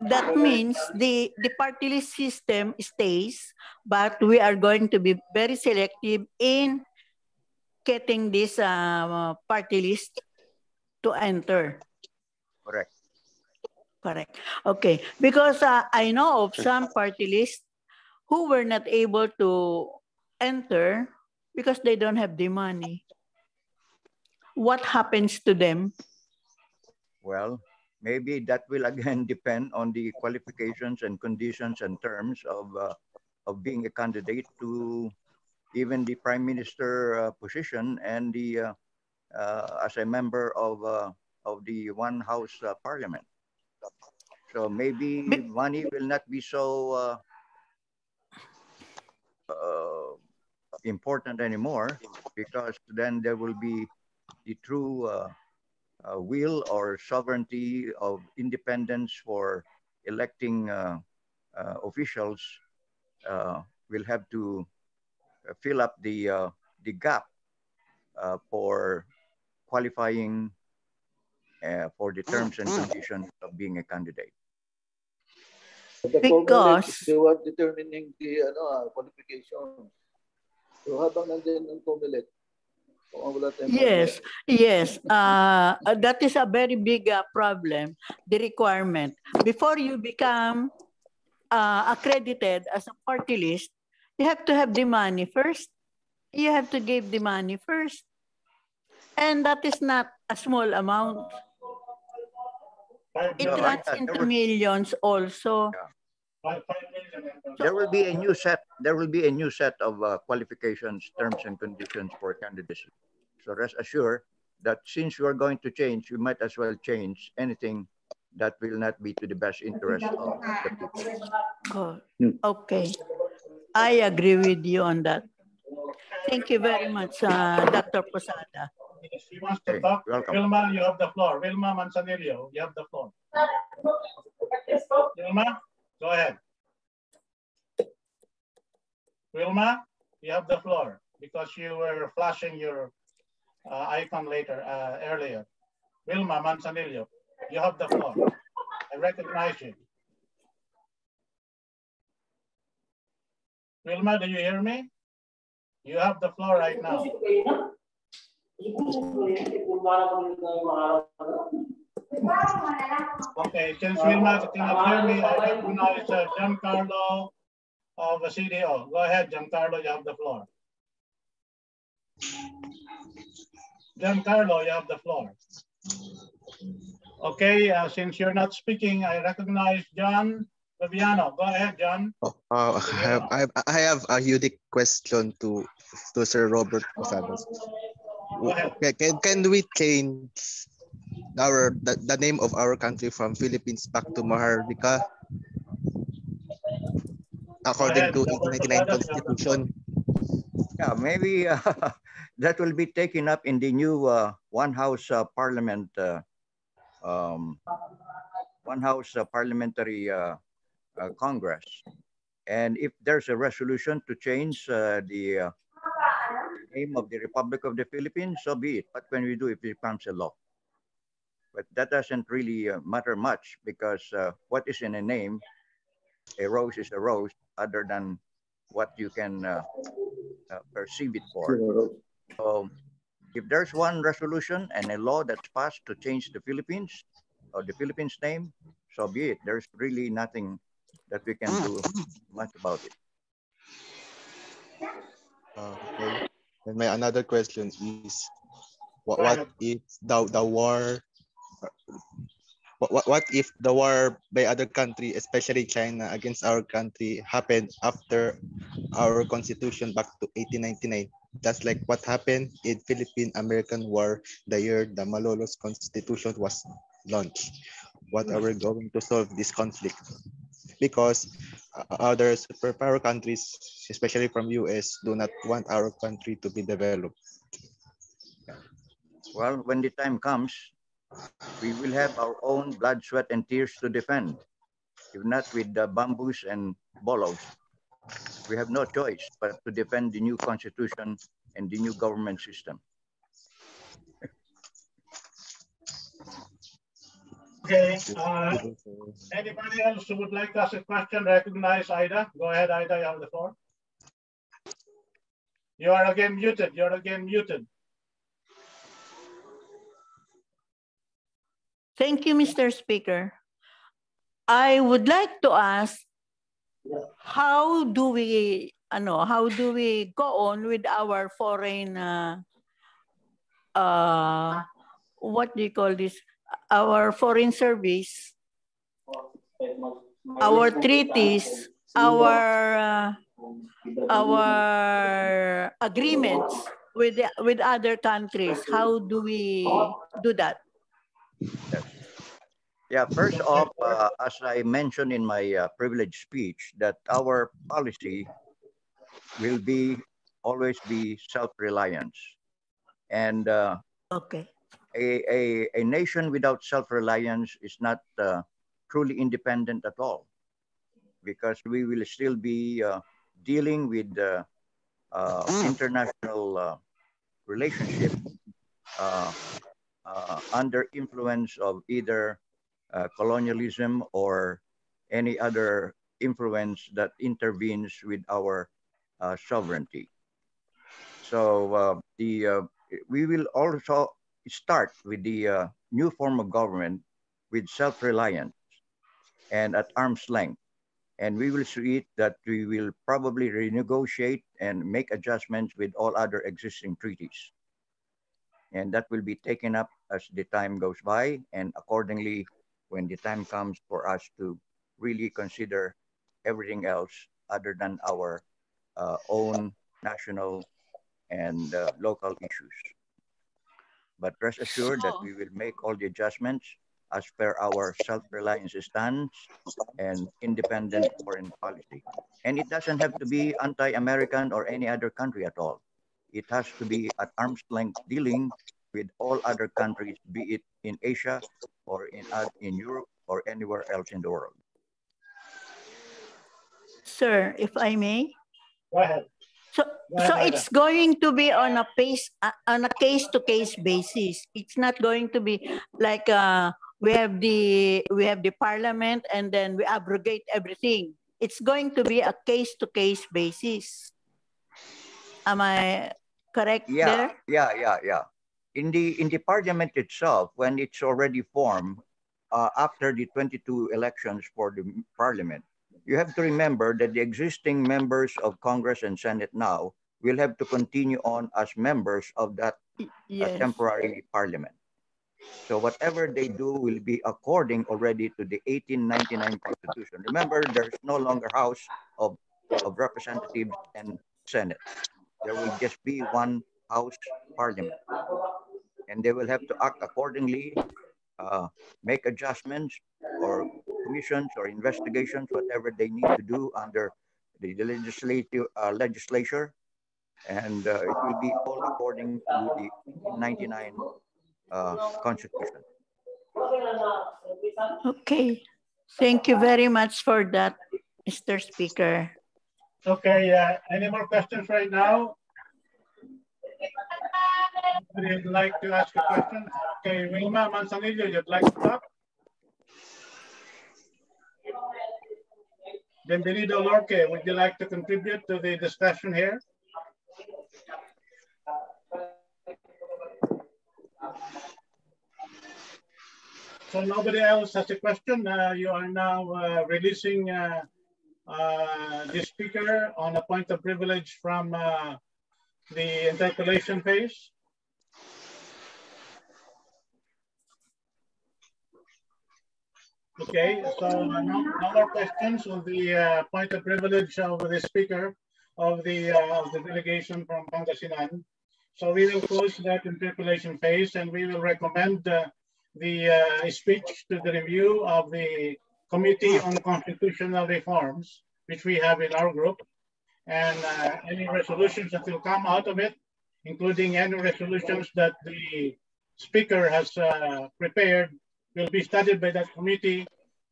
S9: That means the, the party list system stays, but we are going to be very selective in getting this uh, party list to enter.
S5: correct.
S9: Correct. Okay. Because uh, I know of some party lists who were not able to enter because they don't have the money. What happens to them?
S5: Well, maybe that will again depend on the qualifications and conditions and terms of uh, of being a candidate to even the prime minister uh, position and the uh, uh, as a member of uh, of the one house uh, parliament. So maybe money will not be so uh, uh, important anymore because then there will be the true uh, uh, will or sovereignty of independence for electing uh, uh, officials uh, will have to uh, fill up the uh, the gap uh, for qualifying uh, for the terms and conditions of being a candidate.
S1: The
S9: Because-
S1: they were determining the ano, ah, qualification. So habang nandiyan ang COMELEC, kung wala tayong
S9: Yes, yes. Uh, that is a very big uh, problem, the requirement. Before you become uh, accredited as a party list, you have to have the money first. You have to give the money first. And that is not a small amount. It
S5: No,
S9: runs
S5: I- I-
S9: into millions also.
S2: Million.
S5: There will be a new set. There will be a new set of uh, qualifications, terms, and conditions for candidacy. So rest assured that since you are going to change, you might as well change anything that will not be to the best interest of the people.
S9: Oh, Okay. I agree with you on that. Thank you very much, uh, Dr. Posada.
S2: Yes, he wants to
S5: Okay,
S2: talk.
S5: welcome.
S2: Vilma, you have the floor. Vilma Manzanillo, you have the floor. Vilma, go ahead. Wilma, you have the floor because you were flashing your uh, icon later, uh, earlier. Wilma Manzanillo, you have the floor. I recognize you. Wilma, do you hear me? You have the floor right now. Okay, since Wilma cannot hear me, I recognize uh, Giancarlo of the CDO. Go ahead, Giancarlo, you have the floor. Giancarlo, you have the floor. Okay, uh, since you're not speaking, I recognize John Fabiano. Go ahead, John.
S12: Uh, I, have, I, have, I have a unique question to to Sir Robert Posadas.
S2: Go ahead.
S12: Can, can, can we change our the, the name of our country from Philippines back to Maharlika according to 1899 Constitution?
S5: Yeah, maybe uh, that will be taken up in the new uh, one house uh, parliament, uh, um, one house uh, parliamentary uh, congress. And if there's a resolution to change the name of the Republic of the Philippines, so be it. But when we do, if it becomes a law. But that doesn't really uh, matter much because uh, what is in a name, a rose is a rose, other than what you can uh, uh, perceive it for. So if there's one resolution and a law that's passed to change the Philippines or the Philippines name, so be it. There's really nothing that we can do much about it.
S12: Uh, okay. And my another question is, what, what if the, the war, what, what, if the war by other country, especially China, against our country happened after our constitution back to 1899? That's like what happened in Philippine-American War, the year the Malolos Constitution was launched. What are we going to solve this conflict? Because uh, other superpower countries, especially from US, do not want our country to be developed.
S5: Well, when the time comes, we will have our own blood, sweat, and tears to defend. If not with the bamboos and bolos, we have no choice but to defend the new constitution and the new government system.
S2: Okay, uh, anybody else who would like to ask a question, recognize Ida. Go ahead, Ida, you have the floor. You are again muted, you're again muted.
S9: Thank you, Mr. Speaker. I would like to ask, how do we, ano, how do we go on with our foreign, uh, uh, what do you call this? Our foreign service, our treaties, our, uh, our agreements with, the, with other countries. How do we do that?
S5: Yeah, first off, uh, as I mentioned in my uh, privileged speech, that our policy will be always be self-reliance. And uh,
S9: Okay.
S5: a, a, a nation without self-reliance is not uh, truly independent at all because we will still be uh, dealing with uh, uh, international uh, relationship uh, under influence of either uh, colonialism or any other influence that intervenes with our uh, sovereignty. So uh, the uh, we will also start with the uh, new form of government with self-reliance and at arm's length. And we will see it that we will probably renegotiate and make adjustments with all other existing treaties. And that will be taken up as the time goes by and accordingly when the time comes for us to really consider everything else other than our uh, own national and uh, local issues. But rest assured that we will make all the adjustments as per our self-reliance stance and independent foreign policy. And it doesn't have to be anti-American or any other country at all. It has to be at arm's length dealing with all other countries, be it in Asia or in, uh, in Europe or anywhere else in the world.
S9: Sir, if I may.
S2: Go ahead.
S9: So,
S2: Go
S9: so
S2: ahead,
S9: it's going to be on a pace uh, on a case to case basis. It's not going to be like uh, we have the we have the parliament and then we abrogate everything. It's going to be a case to case basis. Am I correct
S5: Yeah,
S9: there?
S5: yeah, yeah, yeah. In the in the parliament itself, when it's already formed uh, after the 22 elections for the parliament, you have to remember that the existing members of Congress and Senate now will have to continue on as members of that uh, temporary parliament. So whatever they do will be according already to the 1899 Constitution. Remember, there's no longer House of, of Representatives and Senate. There will just be one House Parliament. And they will have to act accordingly, uh, make adjustments or commissions or investigations, whatever they need to do under the legislative uh, legislature. And uh, it will be all according to the 1999 uh, Constitution.
S9: Okay. Thank you very much for that, Mr. Speaker.
S2: Okay, uh, any more questions right now? Would you like to ask a question? Okay, Wilma Manzanillo, you'd like to talk? Bienvenido Lorque, would you like to contribute to the discussion here? So nobody else has a question. Uh, you are now uh, releasing uh, the speaker on a point of privilege from uh, the interpellation phase. Okay, so no, no more questions on the uh, point of privilege of the speaker of the, uh, of the delegation from Pangasinan. So we will close that interpellation phase and we will recommend uh, the speech to the review of the Committee on Constitutional Reforms, which we have in our group. And uh, any resolutions that will come out of it, including any resolutions that the speaker has uh, prepared, will be studied by that committee.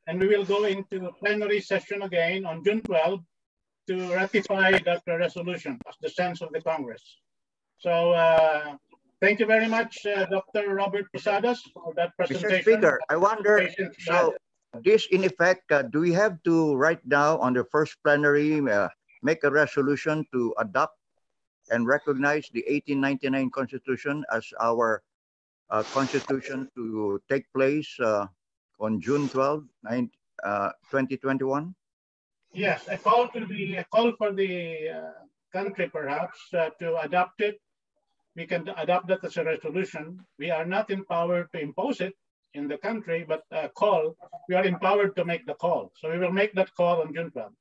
S2: And we will go into a plenary session again on June 12 to ratify that resolution as the sense of the Congress. So uh, thank you very much, uh, Dr. Robert Posadas, for that presentation. Mr.
S5: Speaker, I wonder, so this in effect, uh, do we have to right now on the first plenary, uh, make a resolution to adopt and recognize the 1899 Constitution as our uh, Constitution to take place uh, on June 12, nine- uh, 2021?
S2: Yes, a call to the, a call for the uh, country perhaps to adopt it. We can adopt that as a resolution. We are not empowered to impose it in the country, but a call, we are empowered to make the call. So we will make that call on June 12.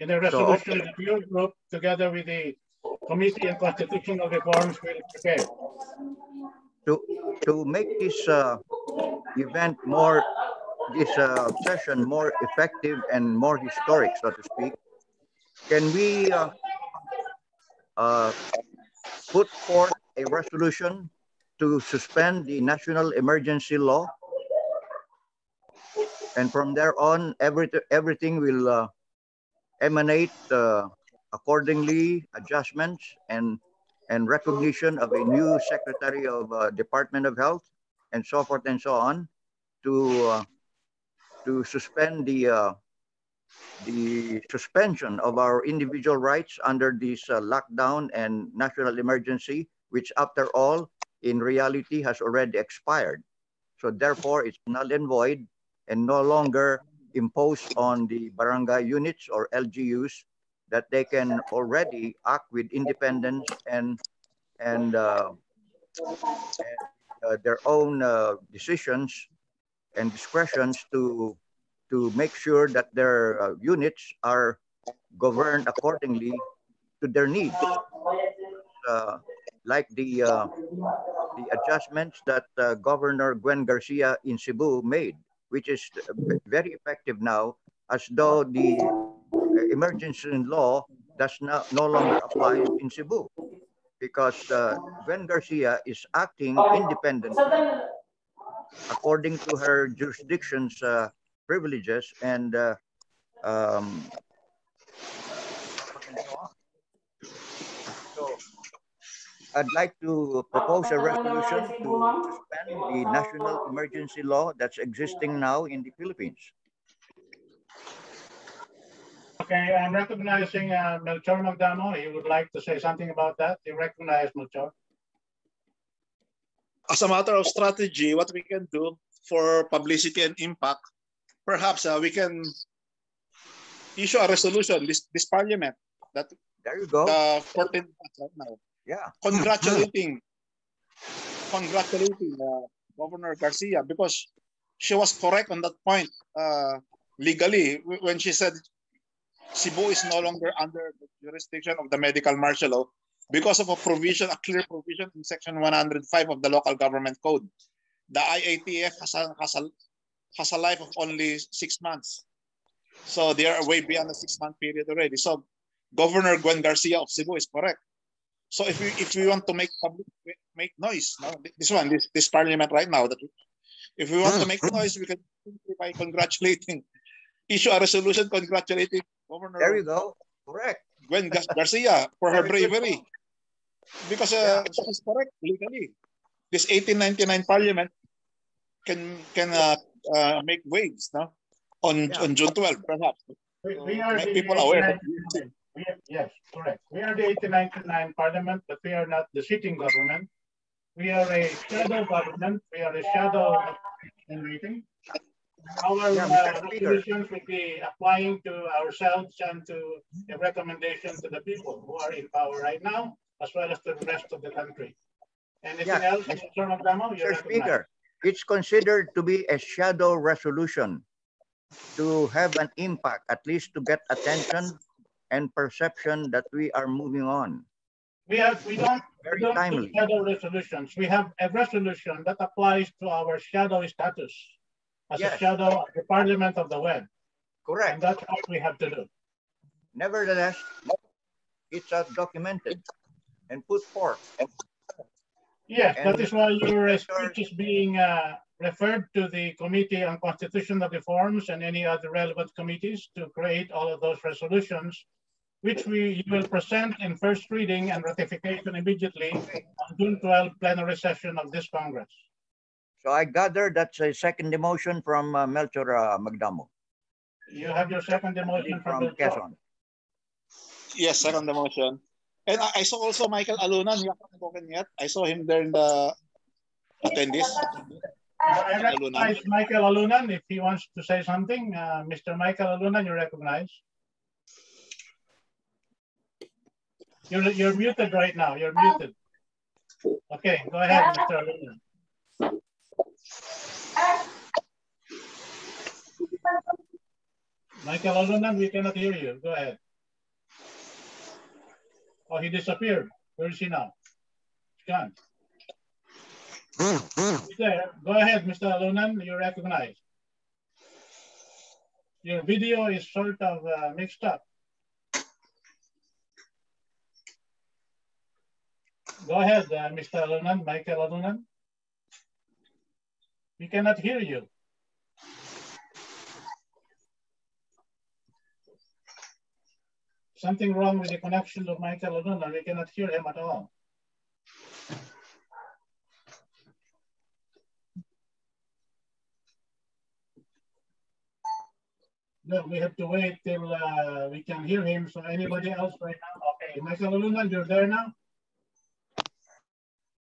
S2: In a
S5: So,
S2: resolution
S5: okay.
S2: that your group, together with the Committee on Constitutional Reforms, will prepare.
S5: To, to make this uh, event more, this uh, session more effective and more historic, so to speak, can we uh, uh, put forth a resolution to suspend the national emergency law? And from there on, every, everything will uh, emanate uh, accordingly adjustments and, and recognition of a new Secretary of uh, Department of Health and so forth and so on to, uh, to suspend the, uh, the suspension of our individual rights under this uh, lockdown and national emergency, which after all, in reality has already expired. So therefore, it's null and void and no longer imposed on the barangay units or LGUs that they can already act with independence and and, uh, and uh, their own uh, decisions and discretions to to make sure that their uh, units are governed accordingly to their needs. Uh, like the uh, the adjustments that Governor Gwen Garcia in Cebu made, which is very effective now, as though the emergency law does not no longer apply in Cebu. Because uh, Gwen Garcia is acting independently according to her jurisdiction's uh, privileges and uh, um, I'd like to propose a resolution to suspend the national emergency law that's existing now in the Philippines.
S2: Okay, I'm recognizing uh, Melchor Magdamo. He would like to say something about that. You recognize Melchor?
S6: As a matter of strategy, what we can do for publicity and impact, perhaps uh, we can issue a resolution, this, this parliament, that
S5: there you go.
S6: The 14th right now.
S5: Yeah.
S6: Congratulating, congratulating uh, Governor Garcia because she was correct on that point uh, legally when she said Cebu is no longer under the jurisdiction of the medical martial law because of a provision, a clear provision in section 105 of the local government code. The IATF has a, has a, has a life of only six months. So they are way beyond the six month period already. So Governor Gwen Garcia of Cebu is correct. So if we if we want to make public make noise, no, this one, this, this parliament right now, that if we want to make noise, we can by congratulating, issue a resolution congratulating Governor.
S5: There you go. Correct.
S6: Gwen Garcia for her bravery. Because uh, yeah. she's correct legally. This 1899 parliament can can uh, uh, make waves no? on, yeah. on June 12, perhaps.
S2: We, we
S6: make people aware.
S2: Are, yes, correct. We are the 1899 parliament, but we are not the sitting government. We are a shadow government. We are a shadow in meeting. Our yeah, uh, resolutions will be applying to ourselves and to a recommendation to the people who are in power right now, as well as to the rest of the country. Anything yeah. else, Mr. Magdamo?
S5: Mr. Speaker, it's considered to be a shadow resolution to have an impact, at least to get attention and perception that we are moving on.
S2: We have we don't,
S5: Very
S2: we don't do shadow resolutions. We have a resolution that applies to our shadow status as yes. a shadow of the Parliament of the web.
S5: Correct.
S2: And that's what we have to do.
S5: Nevertheless, it's uh, documented and put forth.
S2: Yes, and that is why your speech is being uh, referred to the Committee on Constitutional Reforms and any other relevant committees to create all of those resolutions, which we will present in first reading and ratification immediately on June 12 plenary session of this Congress.
S5: So I gather that's a second demotion from uh, Melchor uh, Magdamo.
S2: You have your second demotion from, from
S5: Quezon.
S6: Yes, second demotion. And I, I saw also Michael Alunan. You haven't spoken yet. I saw him there in the attendees.
S2: I recognize Michael Alunan if he wants to say something. Uh, Mr. Michael Alunan, you recognize. You're, you're muted right now. You're muted. Okay, go ahead, Mr. Alunan. Michael Alunan, we cannot hear you. Go ahead. Oh, he disappeared. Where is he now? He's gone. He's there. Go ahead, Mr. Alunan. You're recognized. Your video is sort of uh, mixed up. Go ahead, uh, Mr. Alunan, Michael Alunan. We cannot hear you. Something wrong with the connection of Michael Alunan. We cannot hear him at all. No, we have to wait till uh, we can hear him. So anybody else right now? Okay, Michael Alunan, you're there now?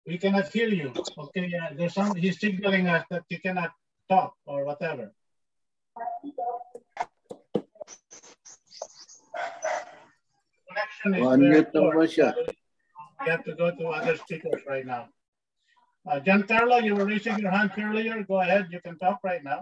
S2: We cannot hear you. Okay, yeah, there's some, he's signaling us that you cannot talk or whatever. Connection is very
S1: Unmute naman
S2: poor.
S1: siya.
S2: We have to go to other speakers right now. Uh, Giancarlo, you were raising your hand earlier. Go ahead, you can talk right now.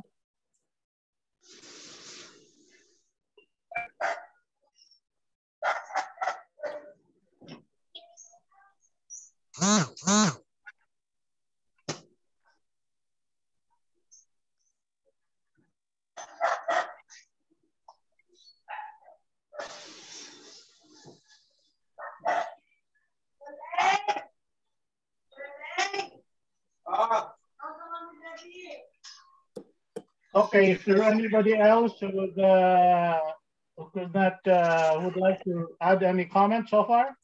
S2: Okay, is there anybody else who would, uh, who could not, uh, would like to add any comments so far?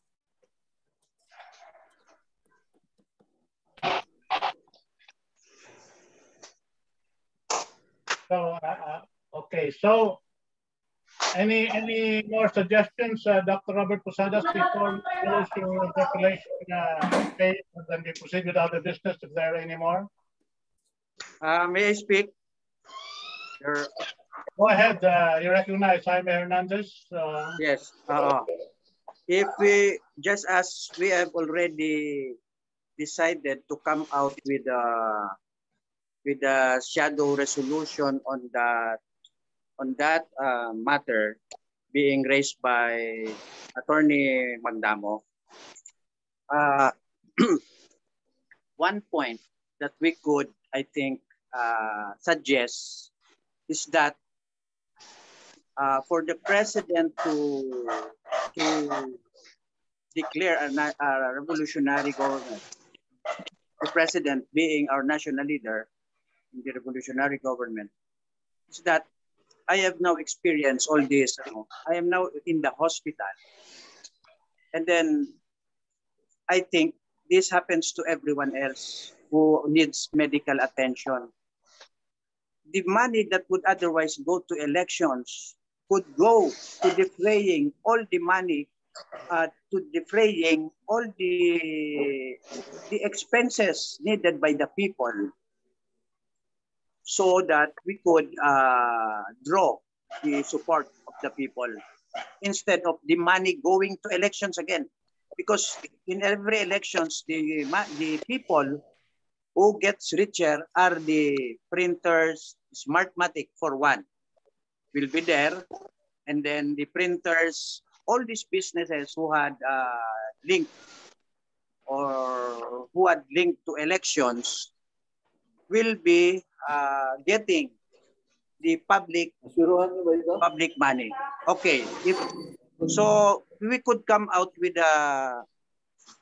S2: So, uh, uh, okay, so any any more suggestions, uh, Dr. Robert Posadas, before we close your interpellation uh, and then we proceed with other business if there are any more?
S7: Uh, may I speak? Your,
S2: Go ahead, uh, you recognize Jaime Hernandez. Uh,
S7: yes. Uh, if we, just as we have already decided to come out with a, with a shadow resolution on that, on that uh, matter being raised by Attorney Magdamo, uh, one point that we could, I think, uh, suggest is that uh, for the president to to declare a, a revolutionary government, the president being our national leader in the revolutionary government, is that I have now experienced all this. you know. I am now in the hospital, and then I think this happens to everyone else who needs medical attention the money that would otherwise go to elections could go to defraying all the money, uh, to defraying all the, the expenses needed by the people so that we could uh, draw the support of the people instead of the money going to elections again. Because in every elections, the, the people who gets richer are the printers, Smartmatic for one, will be there. And then the printers, all these businesses who had uh, linked or who had linked to elections will be uh, getting the public public money. Okay, if so, we could come out with a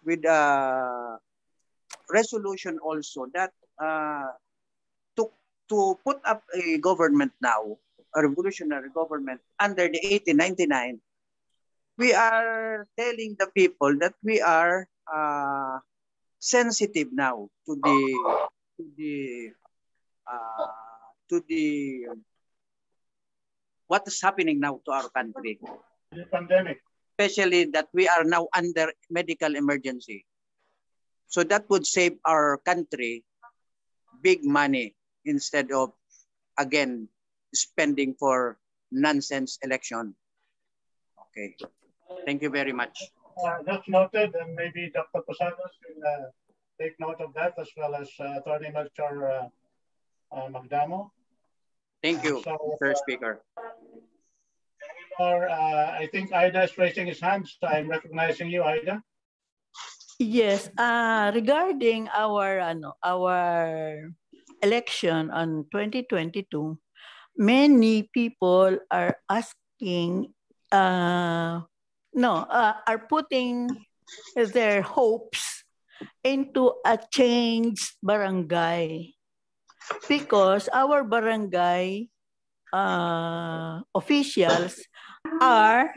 S7: with a resolution also that uh, to to put up a government now, a revolutionary government under the 1899, we are telling the people that we are uh, sensitive now to the to the uh, to the what is happening now to our country.
S2: the pandemic.
S7: Especially that we are now under medical emergency. So that would save our country big money instead of, again, spending for nonsense election. Okay. Thank you very much.
S2: Uh, that's noted, and maybe Dr. Posadas will uh, take note of that as well as uh, Attorney Melchor uh, uh, Magdamo.
S7: Thank you,
S2: So,
S7: Mr.
S2: uh,
S7: Speaker.
S2: Or uh, I think Ida is raising his hand. So I'm recognizing you, Ida.
S9: Yes, uh, regarding our ano, our election on 2022, many people are asking uh, no, uh, are putting their hopes into a changed barangay. Because our barangay uh, officials are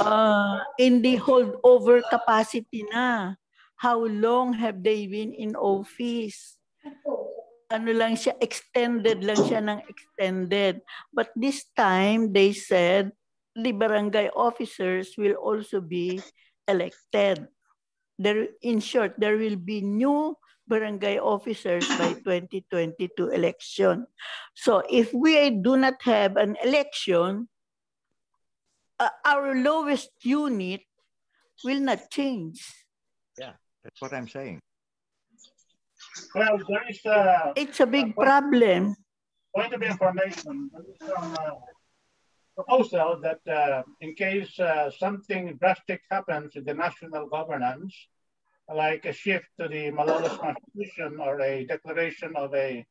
S9: uh, in the holdover capacity na. How long have they been in office? Ano lang siya, extended lang siya ng extended. But this time, they said, the barangay officers will also be elected. There, in short, there will be new barangay officers by 2022 election. So if we do not have an election, uh, our lowest unit will not change.
S5: Yeah, that's what I'm saying.
S2: Well, there is a...
S9: It's a big problem.
S2: Point of information, there is some uh, proposal that uh, in case uh, something drastic happens in the national governance, like a shift to the Malolos constitution or a declaration of a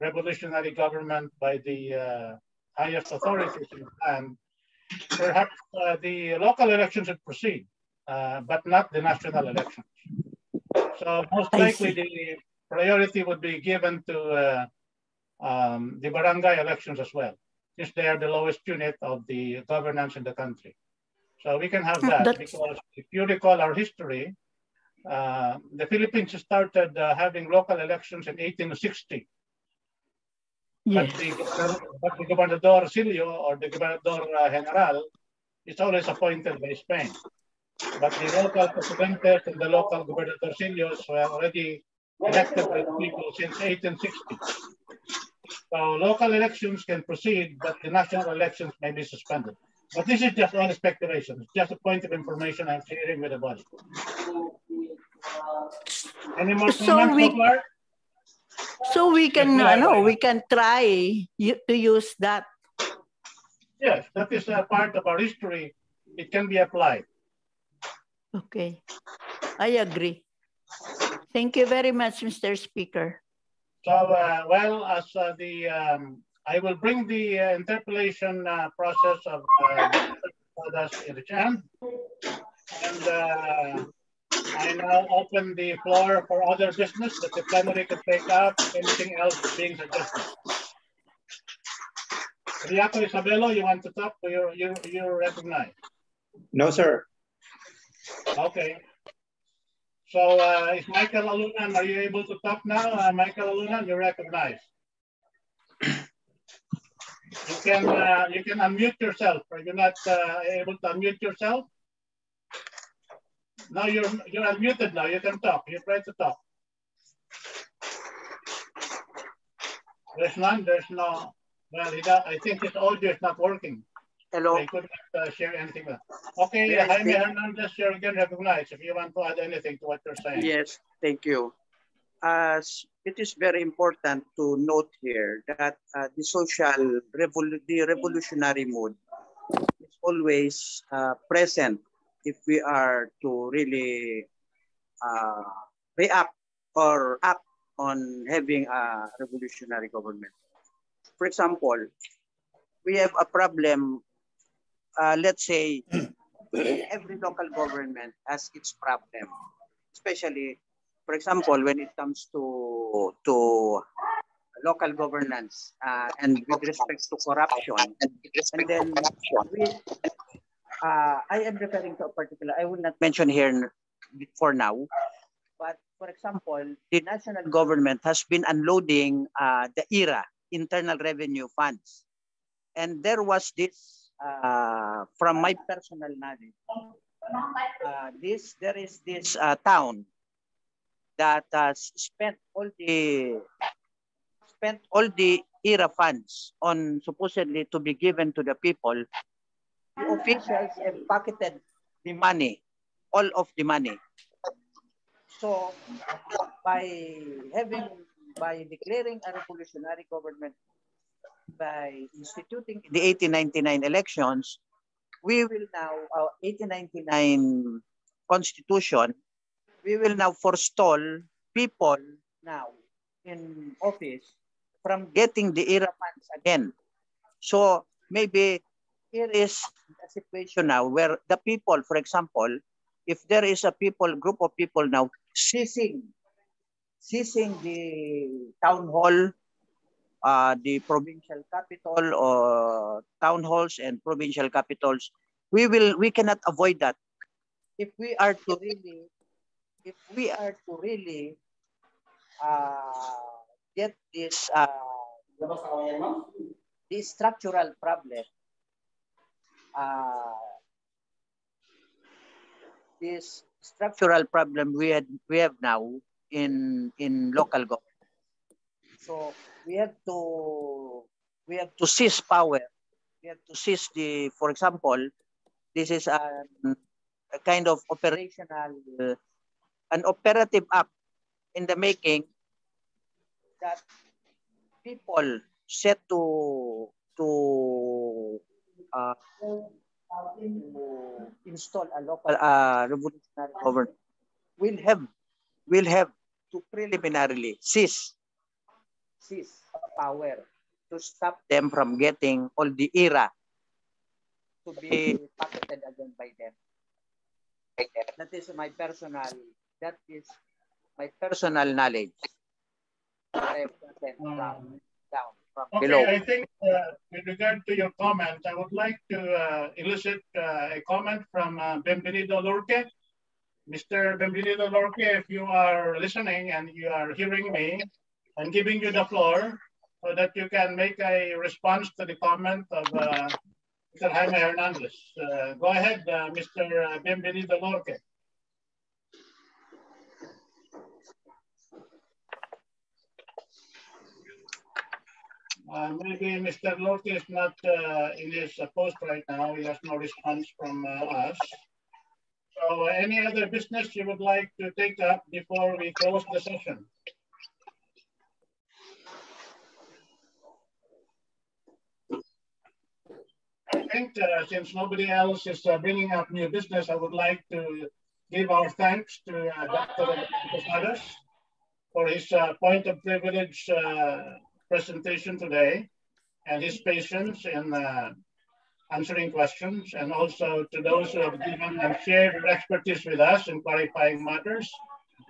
S2: revolutionary government by the uh, highest authorities in the land, perhaps uh, the local elections would proceed, uh, but not the national elections. So most likely the priority would be given to uh, um, the barangay elections as well, since they are the lowest unit of the governance in the country. So we can have that
S9: That's-
S2: because if you recall our history, uh, the Philippines started uh, having local elections in 1860.
S9: Yes.
S2: But the, but the Gobernadorcillo or the Gobernador uh, General is always appointed by Spain. But the local presidentes and the local gobernadorcillos were already elected by the people since 1860. So local elections can proceed, but the national elections may be suspended. But this is just only speculation. It's just a point of information I'm sharing with the body. Any more
S9: So
S2: comments
S9: we-
S2: so far?
S9: So we can, ano,
S2: why-
S9: we can try to use that.
S2: Yes, that is a part of our history. It can be applied.
S9: Okay. I agree. Thank you very much, Mr. Speaker.
S2: So, uh, well, as uh, the, um, I will bring the uh, interpellation uh, process of uh, in the end. And uh, I now open the floor for other business that the plenary can take up, anything else being suggested. Riaco Isabelo, you want to talk? You, you, you recognize?
S13: No, sir.
S2: Okay. So uh, is Michael Alunan, are you able to talk now? Uh, Michael Alunan, you recognize. You can uh, you can unmute yourself. Are you not uh, able to unmute yourself? No, you're you're unmuted now. You can talk. You try to talk. There's none. There's no. Well, he does, I think his audio is not working.
S7: Hello.
S2: He couldn't uh, share anything. Okay,
S7: I
S2: Jaime
S7: speak?
S2: Hernandez, you're again recognized. If you want to add anything to what you're saying.
S7: Yes, thank you. As it is very important to note here that uh, the social revol- the revolutionary mood is always uh, present if we are to really uh, react or act on having a revolutionary government. For example, we have a problem, uh, let's say, every local government has its problem, especially, for example, when it comes to, to local governance uh, and with respect to corruption. And then we, uh, I am referring to a particular, I will not mention here for now, but for example, the national government has been unloading uh, the ERA, Internal Revenue Funds. And there was this, uh, from my personal knowledge, uh, this there is this uh, town that uh, s- spent all the spent all the ERA funds on supposedly to be given to the people. The officials have pocketed the money, all of the money. So by having by declaring a revolutionary government by instituting the 1899 elections, we will now, our 1899 constitution, we will now forestall people now in office from getting the ERA funds again. So maybe here is a situation now where the people, for example, if there is a people, group of people now seizing, seizing the town hall, uh, the provincial capital or town halls and provincial capitals we will we cannot avoid that. If we are to really, if we are to really uh, get this uh, this structural problem, uh, this structural problem we had we have now in in local government. So we have to we have to seize power. We have to seize the, for example, this is a, a kind of operational, uh, an operative act in the making that people set to to uh, install a local uh, revolutionary government will have will have to preliminarily seize seize power to stop them from getting all the era to be pocketed again by them. That is my personal that is my personal knowledge. I have down
S2: Okay,
S7: below.
S2: I think uh, with regard to your comment, I would like to uh, elicit uh, a comment from uh, Benvenido Lorque. Mr. Benvenido Lorque, if you are listening and you are hearing me, I'm giving you the floor so that you can make a response to the comment of uh, Mr. Jaime Hernandez. Uh, go ahead, uh, Mr. Benvenido Lorque. Uh, maybe Mr. Lorque is not uh, in his post right now. He has no response from uh, us. So uh, any other business you would like to take up before we close the session? I think uh, since nobody else is uh, bringing up new business, I would like to give our thanks to uh, Dr. Posadas for his uh, point of privilege presentation today and his patience in uh, answering questions and also to those who have given and shared expertise with us in clarifying matters.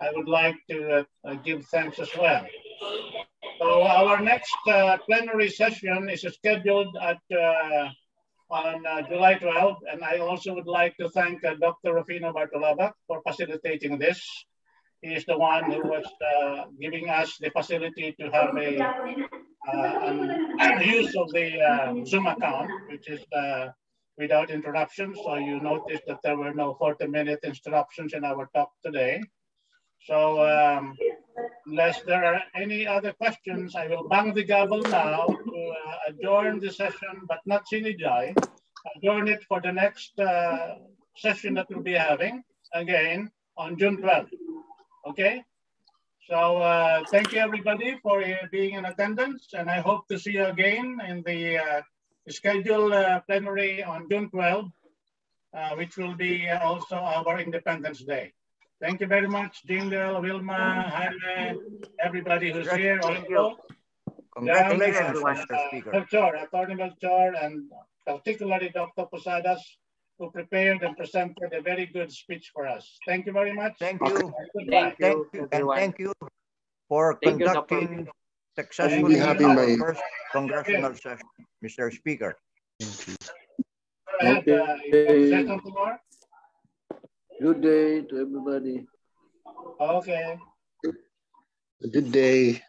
S2: I would like to uh, give thanks as well. So our next uh, plenary session is scheduled at uh, on uh, July 12th, and I also would like to thank uh, Dr. Rufino Bartolaba for facilitating this. He is the one who was uh, giving us the facility to have a uh, use of the uh, Zoom account, which is uh, without interruptions. So you notice that there were no 40 minute interruptions in our talk today. So um, unless there are any other questions, I will bang the gavel now to uh, adjourn the session, but not sine die. Adjourn it for the next uh, session that we'll be having again on June 12th. Okay? So uh, thank you everybody for uh, being in attendance and I hope to see you again in the uh, scheduled uh, plenary on June 12th, uh, which will be uh, also our Independence Day. Thank you very much, Jingle, Wilma, Jaime, everybody who's here. Also.
S5: Congratulations, Mr. Speaker.
S2: Melchor, Attorney Melchor, and particularly Dr. Posadas, who prepared and presented a very good speech for us. Thank you very much.
S5: Thank you.
S2: Goodbye.
S5: Thank you, and thank you for
S2: Thank you, Dr.
S5: conducting
S3: Thank
S5: successfully
S3: you, having
S5: our
S3: my-
S5: first congressional session, Mr. Speaker.
S2: Go ahead, uh, you want to say something more?
S1: Good day to everybody.
S2: Okay.
S3: Good day.